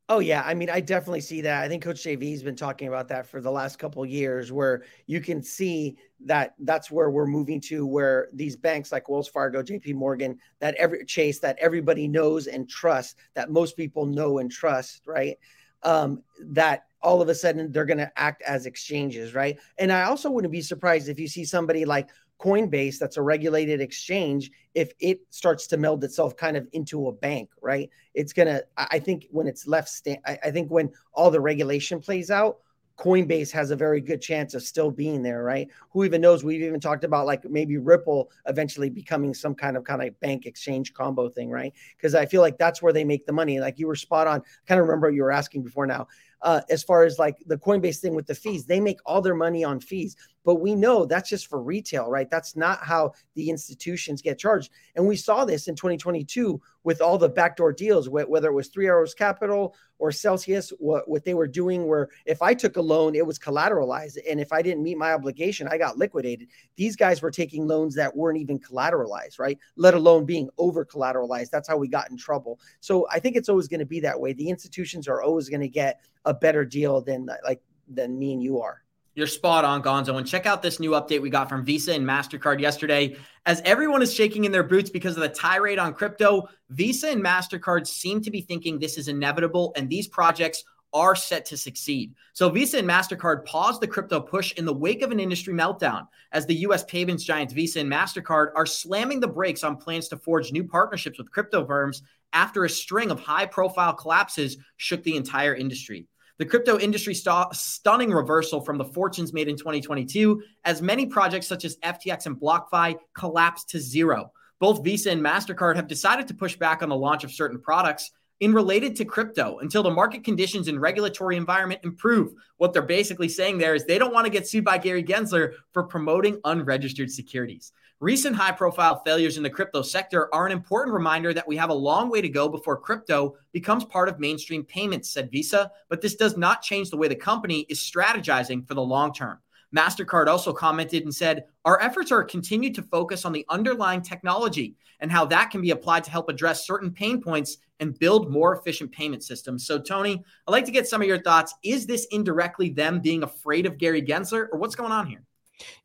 Oh yeah, I mean, I definitely see that. I think Coach JV's been talking about that for the last couple years, where you can see that that's where we're moving to, where these banks like Wells Fargo, J.P. Morgan, that every Chase, that everybody knows and trusts, that most people know and trust, right? Um, that all of a sudden they're going to act as exchanges, right? And I also wouldn't be surprised if you see somebody like Coinbase, that's a regulated exchange, if it starts to meld itself kind of into a bank, right? It's gonna. I think when it's left, stand, I, I think when all the regulation plays out, Coinbase has a very good chance of still being there, right? Who even knows? We've even talked about like maybe Ripple eventually becoming some kind of kind of bank exchange combo thing, right? Because I feel like that's where they make the money. Like you were spot on. Kind of remember you were asking before now uh, as far as like the Coinbase thing with the fees. They make all their money on fees, but we know that's just for retail, right? That's not how the institutions get charged. And we saw this in 2022 with all the backdoor deals, whether it was Three Arrows Capital or Celsius, what, what they were doing, where if I took a loan, it was collateralized. And if I didn't meet my obligation, I got liquidated. These guys were taking loans that weren't even collateralized, right? Let alone being over collateralized. That's how we got in trouble. So I think it's always going to be that way. The institutions are always going to get a better deal than like than me and you are. You're spot on, Gonzo. And check out this new update we got from Visa and MasterCard yesterday. As everyone is shaking in their boots because of the tirade on crypto, Visa and MasterCard seem to be thinking this is inevitable and these projects are set to succeed. So Visa and MasterCard paused the crypto push in the wake of an industry meltdown as the US payments giants Visa and MasterCard are slamming the brakes on plans to forge new partnerships with crypto firms after a string of high profile collapses shook the entire industry. The crypto industry saw stunning reversal from the fortunes made in 2022 as many projects such as FTX and BlockFi collapsed to zero. Both Visa and MasterCard have decided to push back on the launch of certain products in related to crypto until the market conditions and regulatory environment improve. What they're basically saying there is they don't want to get sued by Gary Gensler for promoting unregistered securities. Recent high profile failures in the crypto sector are an important reminder that we have a long way to go before crypto becomes part of mainstream payments, said Visa, but this does not change the way the company is strategizing for the long term. MasterCard also commented and said, Our efforts are continued to focus on the underlying technology and how that can be applied to help address certain pain points and build more efficient payment systems. So, Tony, I'd like to get some of your thoughts. Is this indirectly them being afraid of Gary Gensler, or what's going on here?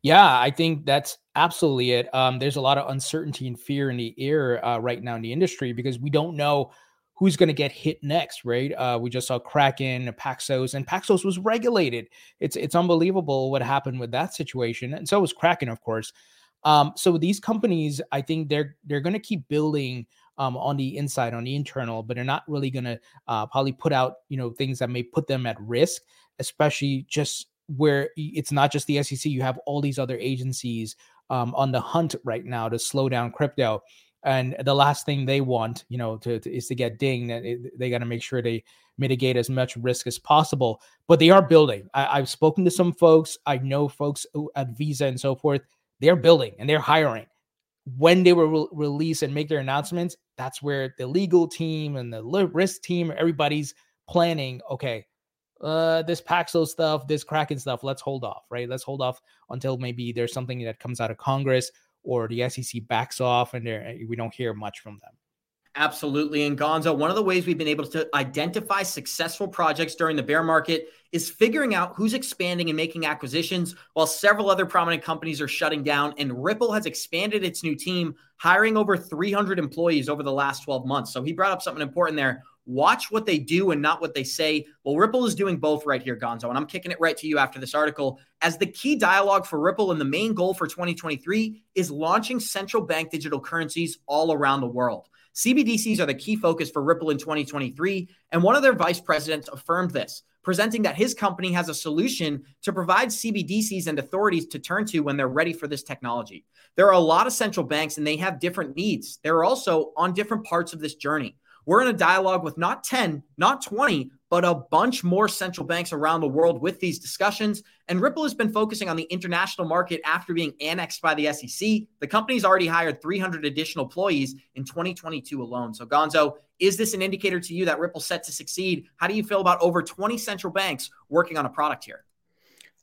Yeah, I think that's absolutely it. Um, there's a lot of uncertainty and fear in the air uh, right now in the industry because we don't know who's going to get hit next, right? Uh, we just saw Kraken, Paxos, and Paxos was regulated. It's it's unbelievable what happened with that situation, and so was Kraken, of course. Um, so these companies, I think they're they're going to keep building um, on the inside, on the internal, but they're not really going to uh, probably put out you know things that may put them at risk, especially just where it's not just the SEC. You have all these other agencies um, on the hunt right now to slow down crypto. And the last thing they want, you know, to, to is to get dinged. They got to make sure they mitigate as much risk as possible. But they are building. I, have spoken to some folks. I know folks at Visa and so forth. They're building and they're hiring. When they will re- release and make their announcements, that's where the legal team and the risk team, everybody's planning. Okay, uh this Paxos stuff, this Kraken stuff, let's hold off, right? Let's hold off until maybe there's something that comes out of Congress or the SEC backs off and we don't hear much from them. Absolutely. And Gonzo, one of the ways we've been able to identify successful projects during the bear market is figuring out who's expanding and making acquisitions while several other prominent companies are shutting down. And Ripple has expanded its new team, hiring over 300 employees over the last 12 months. So he brought up something important there. Watch what they do and not what they say. Well, Ripple is doing both right here, Gonzo. And I'm kicking it right to you after this article. As the key dialogue for Ripple and the main goal for 2023 is launching central bank digital currencies all around the world. CBDCs are the key focus for Ripple in 2023. And one of their vice presidents affirmed this, presenting that his company has a solution to provide CBDCs and authorities to turn to when they're ready for this technology. There are a lot of central banks and they have different needs. They're also on different parts of this journey. We're in a dialogue with not 10, not 20, but a bunch more central banks around the world with these discussions. And Ripple has been focusing on the international market after being annexed by the SEC. The company's already hired 300 additional employees in 2022 alone. So, Gonzo, is this an indicator to you that Ripple's set to succeed? How do you feel about over 20 central banks working on a product here?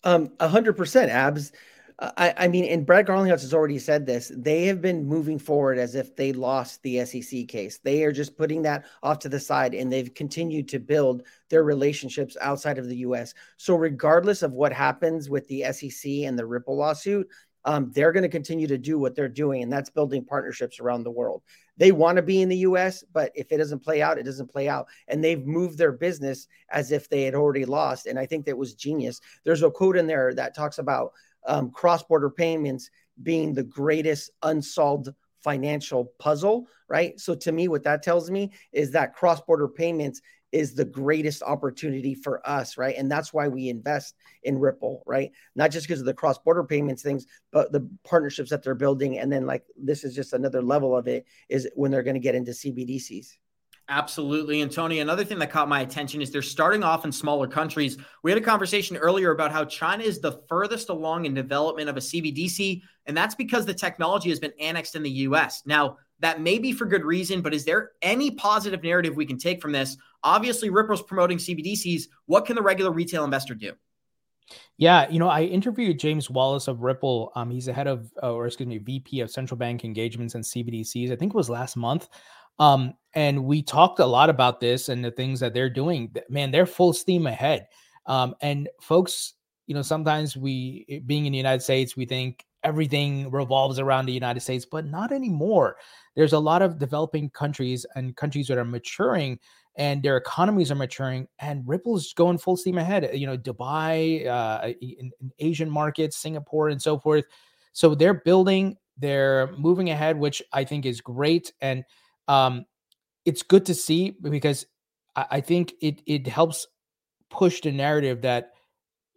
Um, 100% Abs. I, I, mean, and Brad Garlinghouse has already said this. They have been moving forward as if they lost the SEC case. They are just putting that off to the side, and they've continued to build their relationships outside of the U.S. So, regardless of what happens with the SEC and the Ripple lawsuit, um, they're going to continue to do what they're doing, and that's building partnerships around the world. They want to be in the U.S., but if it doesn't play out, it doesn't play out. And they've moved their business as if they had already lost, and I think that was genius. There's a quote in there that talks about um, cross border payments being the greatest unsolved financial puzzle, right? So to me, what that tells me is that cross border payments is the greatest opportunity for us, right? And that's why we invest in Ripple, right? Not just because of the cross border payments things, but the partnerships that they're building. And then, like, this is just another level of it is when they're going to get into CBDCs. Absolutely. And Tony, another thing that caught my attention is they're starting off in smaller countries. We had a conversation earlier about how China is the furthest along in development of a CBDC, and that's because the technology has been annexed in the US. Now, that may be for good reason, but is there any positive narrative we can take from this? Obviously, Ripple's promoting CBDCs. What can the regular retail investor do? Yeah, you know, I interviewed James Wallace of Ripple. Um, he's the head of, uh, or excuse me, VP of central bank engagements and CBDCs. I think it was last month. Um, and we talked a lot about this and the things that they're doing. Man, they're full steam ahead. Um, and folks, you know, sometimes we, eh, being in the United States, we think everything revolves around the United States, but not anymore. There's a lot of developing countries and countries that are maturing and their economies are maturing and Ripple's going full steam ahead. You know, Dubai, uh, in, in Asian markets, Singapore, and so forth. So they're building, they're moving ahead, which I think is great. And um, it's good to see because I, I think it it helps push the narrative that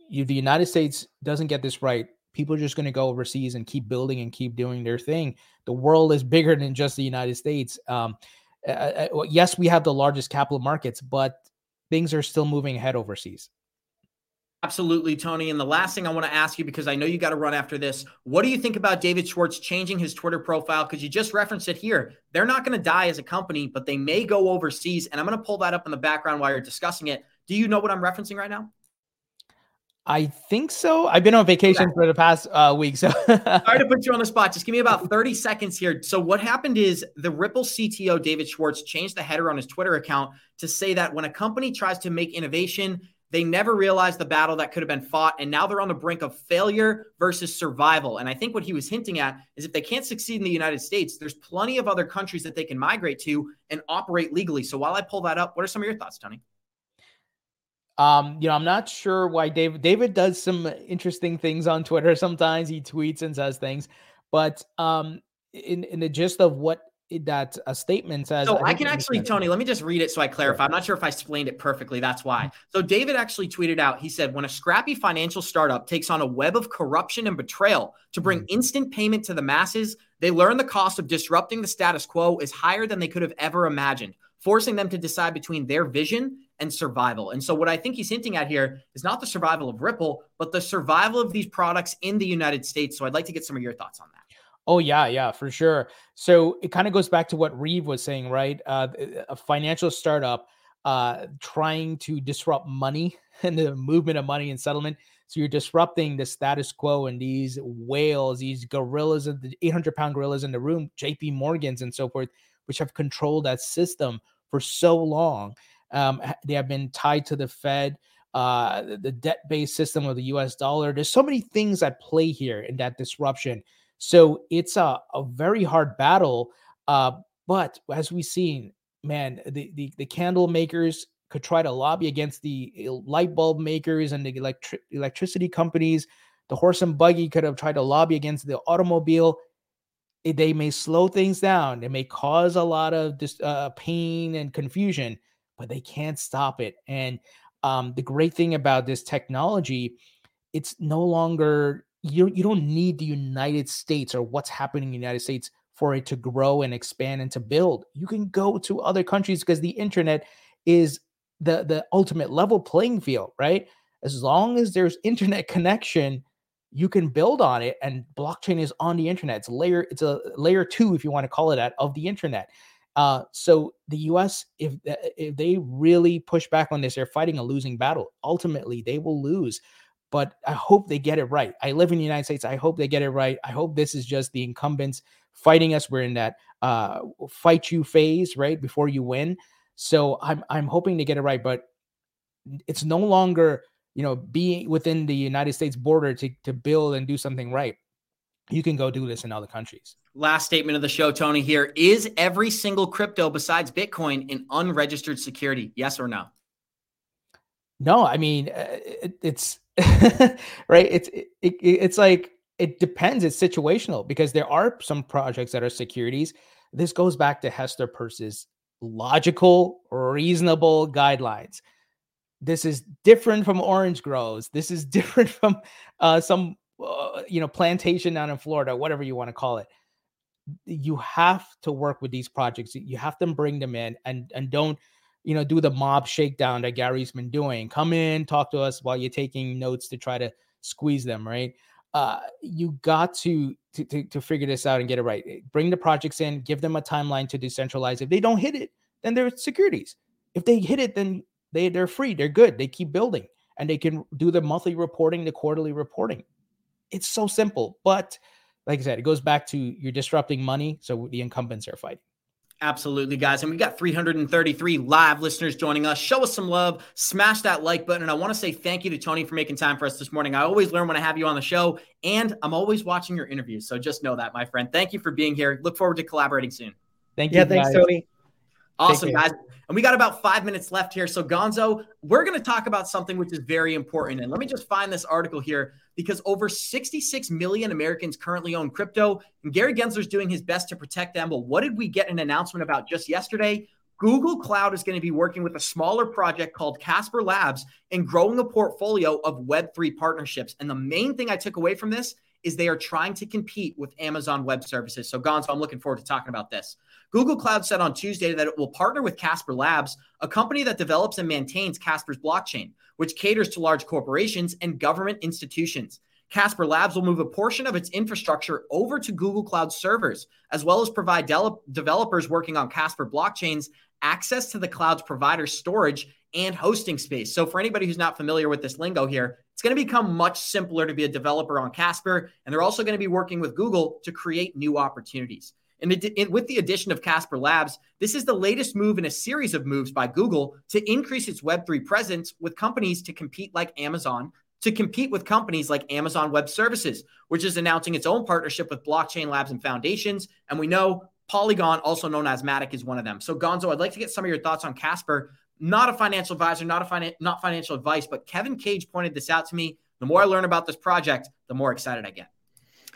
you, the United States doesn't get this right. People are just going to go overseas and keep building and keep doing their thing. The world is bigger than just the United States. Um, uh, yes, we have the largest capital markets, but things are still moving ahead overseas. Absolutely, Tony. And the last thing I want to ask you, because I know you got to run after this, what do you think about David Schwartz changing his Twitter profile? Because you just referenced it here. They're not going to die as a company, but they may go overseas. And I'm going to pull that up in the background while you're discussing it. Do you know what I'm referencing right now? I think so. I've been on vacation okay. for the past uh, week. So sorry to put you on the spot. Just give me about 30 seconds here. So what happened is the Ripple CTO David Schwartz changed the header on his Twitter account to say that when a company tries to make innovation, they never realized the battle that could have been fought, and now they're on the brink of failure versus survival. And I think what he was hinting at is if they can't succeed in the United States, there's plenty of other countries that they can migrate to and operate legally. So while I pull that up, what are some of your thoughts, Tony? Um, you know, I'm not sure why David David does some interesting things on Twitter. Sometimes he tweets and says things, but um, in in the gist of what that a statement says. So I, I can actually, Tony, let me just read it so I clarify. I'm not sure if I explained it perfectly. That's why. Mm-hmm. So David actually tweeted out, he said, when a scrappy financial startup takes on a web of corruption and betrayal to bring mm-hmm. instant payment to the masses, they learn the cost of disrupting the status quo is higher than they could have ever imagined, forcing them to decide between their vision and survival. And so what I think he's hinting at here is not the survival of Ripple, but the survival of these products in the United States. So I'd like to get some of your thoughts on that. Oh yeah, yeah, for sure. So it kind of goes back to what Reeve was saying, right? Uh, a financial startup uh, trying to disrupt money and the movement of money and settlement. So you're disrupting the status quo and these whales, these gorillas, the 800 pound gorillas in the room, JP Morgans and so forth. which have controlled that system for so long. Um, they have been tied to the Fed, uh, the debt based system of the US dollar. There's so many things at play here in that disruption. So it's a, a very hard battle. Uh, but as we've seen, man, the, the, the candle makers could try to lobby against the eh, light bulb makers and the electric electricity companies. The horse and buggy could have tried to lobby against the automobile. It, they may slow things down. It may cause a lot of dis, uh, pain and confusion, but they can't stop it. And um, the great thing about this technology, it's no longer you. You don't need the United States or what's happening in the United States for it to grow and expand and to build. You can go to other countries because the internet is the the ultimate level playing field, right? As long as there's internet connection, you can build on it and blockchain is on the internet. It's layer it's a layer 2 if you want to call it that of the internet. Uh, so the US if if they really push back on this, they're fighting a losing battle. Ultimately, they will lose. But I hope they get it right. I live in the United States. I hope they get it right. I hope this is just the incumbents fighting us. We're in that uh, fight you phase, right? Before you win. So I'm I'm hoping to get it right, but it's no longer you know being within the United States border to to build and do something right. You can go do this in other countries. Last statement of the show, Tony. Here is every single crypto besides Bitcoin an unregistered security? Yes or no? No, I mean uh, it, it's right. It's it, it, it's like it depends. It's situational because there are some projects that are securities. This goes back to Hester Peirce's logical, reasonable guidelines. This is different from orange grows. This is different from uh, some, uh, you know, plantation down in Florida, whatever you want to call it. You have to work with these projects. You have to bring them in and and don't, you know, do the mob shakedown that Gary's been doing. Come in, talk to us while you're taking notes to try to squeeze them, right? uh, you got to, to, to to figure this out and get it right. Bring the projects in, give them a timeline to decentralize. If they don't hit it, then they're securities. If they hit it, then they they're free. They're good. They keep building and they can do the monthly reporting, the quarterly reporting. It's so simple, but like I said, it goes back to you're disrupting money, so the incumbents are fighting. Absolutely, guys. And we got 333 live listeners joining us. Show us some love, smash that like button. And I want to say thank you to Tony for making time for us this morning. I always learn when I have you on the show, and I'm always watching your interviews. So just know that, my friend. Thank you for being here. Look forward to collaborating soon. Thank you. Yeah, thanks, Tony. Awesome, guys. And we got about five minutes left here. So, Gonzo, we're going to talk about something which is very important. And let me just find this article here because over 66 million Americans currently own crypto. And Gary Gensler's doing his best to protect them. But what did we get an announcement about just yesterday? Google Cloud is going to be working with a smaller project called Casper Labs and growing a portfolio of Web3 partnerships. And the main thing I took away from this is they are trying to compete with Amazon Web Services. So, Gonzo, I'm looking forward to talking about this. Google Cloud said on Tuesday that it will partner with Casper Labs, a company that develops and maintains Casper's blockchain, which caters to large corporations and government institutions. Casper Labs will move a portion of its infrastructure over to Google Cloud servers, as well as provide de- developers working on Casper blockchains access to the cloud's provider storage and hosting space. So, for anybody who's not familiar with this lingo here, it's going to become much simpler to be a developer on Casper. And they're also going to be working with Google to create new opportunities. And with the addition of Casper Labs, this is the latest move in a series of moves by Google to increase its Web3 presence with companies to compete like Amazon, to compete with companies like Amazon Web Services, which is announcing its own partnership with blockchain labs and foundations. And we know Polygon, also known as Matic, is one of them. So, Gonzo, I'd like to get some of your thoughts on Casper. Not a financial advisor, not a finan- not financial advice, but Kevin Cage pointed this out to me. The more I learn about this project, the more excited I get.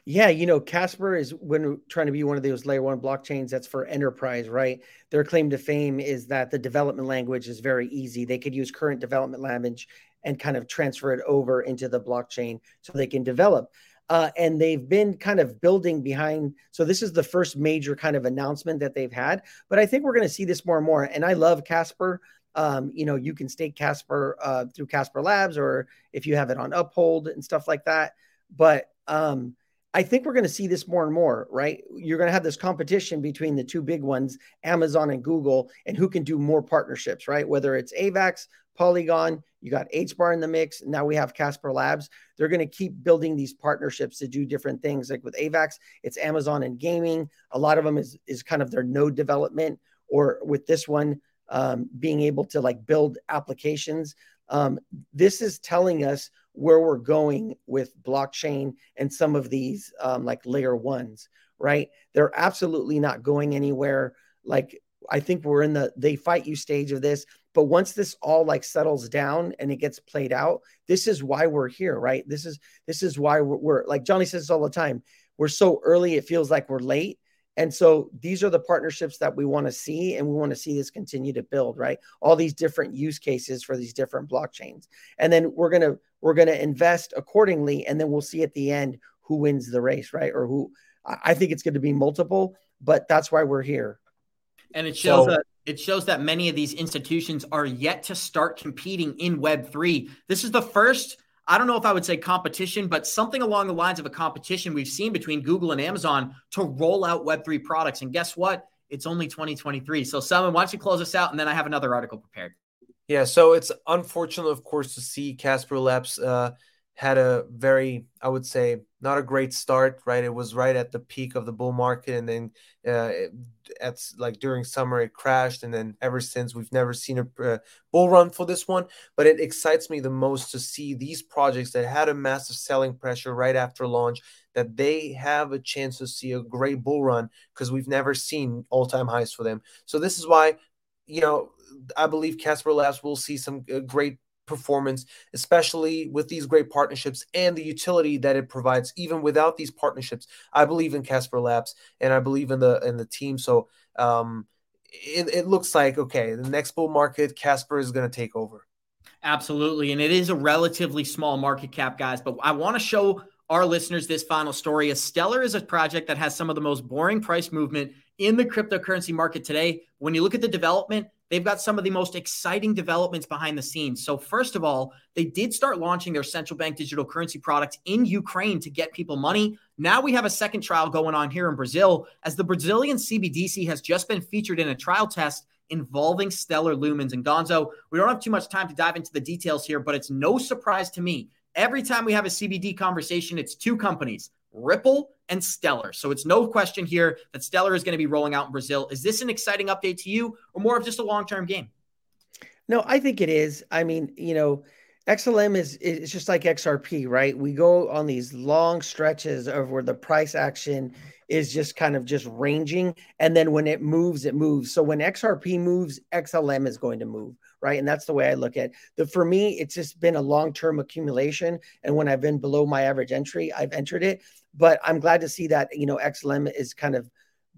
Yeah, you know, Casper is when trying to be one of those layer one blockchains that's for enterprise, right? Their claim to fame is that the development language is very easy. They could use current development language and kind of transfer it over into the blockchain so they can develop. Uh, and they've been kind of building behind. So this is the first major kind of announcement that they've had. But I think we're going to see this more and more. And I love Casper. Um, you know, you can stake Casper uh, through Casper Labs, or if you have it on Uphold and stuff like that. But um, I think we're going to see this more and more, right? You're going to have this competition between the two big ones, Amazon and Google, and who can do more partnerships, right? Whether it's AVAX, Polygon, you got HBAR in the mix. Now we have Casper Labs. They're going to keep building these partnerships to do different things. Like with AVAX, it's Amazon and gaming. A lot of them is is kind of their node development, or with this one, um, being able to like build applications. Um, this is telling us where we're going with blockchain and some of these um, like layer ones, right? They're absolutely not going anywhere. Like I think we're in the they fight you stage of this. But once this all like settles down and it gets played out, this is why we're here, right? This is this is why we're, we're like Johnny says all the time. We're so early, it feels like we're late. And so these are the partnerships that we want to see, and we want to see this continue to build, right? All these different use cases for these different blockchains, and then we're gonna we're gonna invest accordingly, and then we'll see at the end who wins the race, right? Or who I think it's going to be multiple, but that's why we're here. And it shows so, that it shows that many of these institutions are yet to start competing in Web3. This is the first, I don't know if I would say competition, but something along the lines of a competition we've seen between Google and Amazon to roll out Web3 products. And guess what? It's only 2023. So, Selman, why don't you close us out? And then I have another article prepared. Yeah. So it's unfortunate, of course, to see Casper Labs uh, had a very, I would say, not a great start, right? It was right at the peak of the bull market, and then uh, at like during summer it crashed, and then ever since we've never seen a uh, bull run for this one. But it excites me the most to see these projects that had a massive selling pressure right after launch that they have a chance to see a great bull run because we've never seen all-time highs for them. So this is why, you know, I believe Casper Labs will see some uh, great performance, especially with these great partnerships and the utility that it provides. Even without these partnerships, I believe in Casper Labs and I believe in the in the team. So um, it, it looks like okay, the next bull market, Casper is going to take over. Absolutely, and it is a relatively small market cap, guys. But I want to show our listeners this final story. A Stellar is a project that has some of the most boring price movement in the cryptocurrency market today. When you look at the development, they've got some of the most exciting developments behind the scenes. So, first of all, they did start launching their central bank digital currency product in Ukraine to get people money. Now we have a second trial going on here in Brazil, as the Brazilian CBDC has just been featured in a trial test involving Stellar Lumens and Gonzo. We don't have too much time to dive into the details here, but it's no surprise to me. Every time we have a CBD conversation, it's two companies, Ripple and Stellar. So it's no question here that Stellar is going to be rolling out in Brazil. Is this an exciting update to you or more of just a long term game? No, I think it is. I mean, you know, XLM is it's just like XRP, right? We go on these long stretches of where the price action is just kind of just ranging and then when it moves it moves. So when XRP moves, XLM is going to move, right? And that's the way I look at. The, for me, it's just been a long-term accumulation and when I've been below my average entry, I've entered it but I'm glad to see that you know XLM is kind of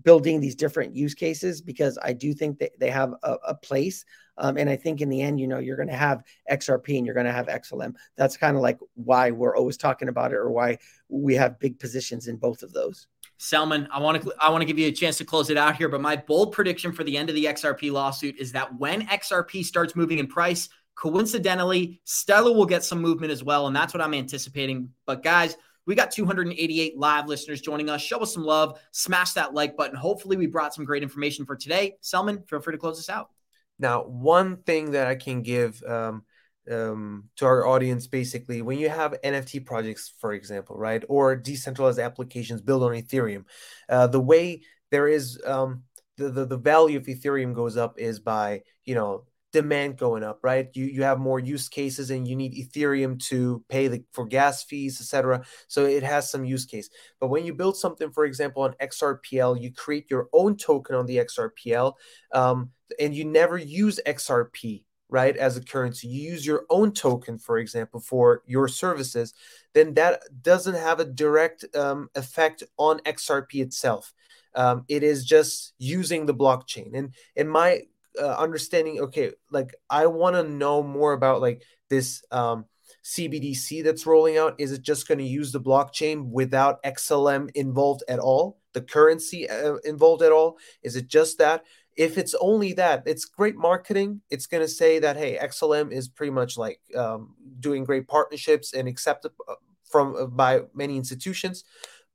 building these different use cases because I do think that they have a, a place. Um, and I think in the end, you know, you're going to have XRP and you're going to have XLM. That's kind of like why we're always talking about it or why we have big positions in both of those. Selman, I want to I want to give you a chance to close it out here, but my bold prediction for the end of the XRP lawsuit is that when XRP starts moving in price, coincidentally, Stellar will get some movement as well, and that's what I'm anticipating. But guys, we got 288 live listeners joining us. Show us some love. Smash that like button. Hopefully, we brought some great information for today. Selman, feel free to close us out. Now, one thing that I can give um, um, to our audience basically, when you have NFT projects, for example, right, or decentralized applications built on Ethereum, uh, the way there is um, the, the the value of Ethereum goes up is by you know demand going up, right? You you have more use cases and you need Ethereum to pay the, for gas fees, etc. So it has some use case. But when you build something, for example, on XRPL, you create your own token on the XRPL, um, and you never use XRP right as a currency you use your own token for example for your services then that doesn't have a direct um, effect on xrp itself um, it is just using the blockchain and in my uh, understanding okay like i want to know more about like this um cbdc that's rolling out. Is it just going to use the blockchain without xlm involved at all? The currency uh, involved at all? Is it just that? If it's only that it's great marketing. It's going to say that hey xlm is pretty much like um, doing great partnerships and accepted uh, from uh, by many institutions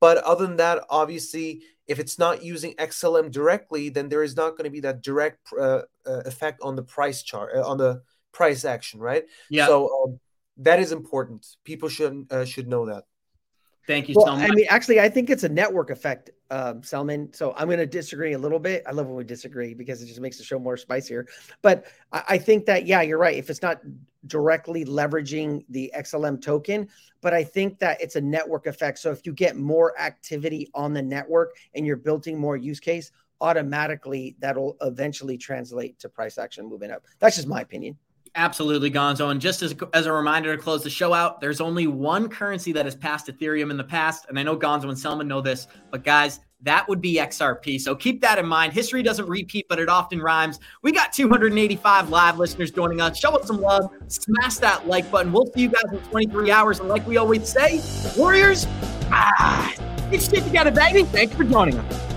but other than that obviously if it's not using XLM directly, then there is not going to be that direct uh, uh, effect on the price chart, uh, on the price action, right? Yeah. So um, that is important. People should uh, should know that. Thank you well, so much. I mean, actually, I think it's a network effect, um, Selman. So I'm going to disagree a little bit. I love when we disagree because it just makes the show more spicier. But I, I think that, yeah, you're right. If it's not directly leveraging the XLM token, but I think that it's a network effect. So if you get more activity on the network and you're building more use case, automatically that'll eventually translate to price action moving up. That's just my opinion. Absolutely, Gonzo. And just as, as a reminder to close the show out, there's only one currency that has passed Ethereum in the past. And I know Gonzo and Selman know this, but guys, that would be XRP. So keep that in mind. History doesn't repeat, but it often rhymes. We got 285 live listeners joining us. Show us some love. Smash that like button. We'll see you guys in 23 hours. And like we always say, Warriors, ah, get shit together, baby. Thanks for joining us.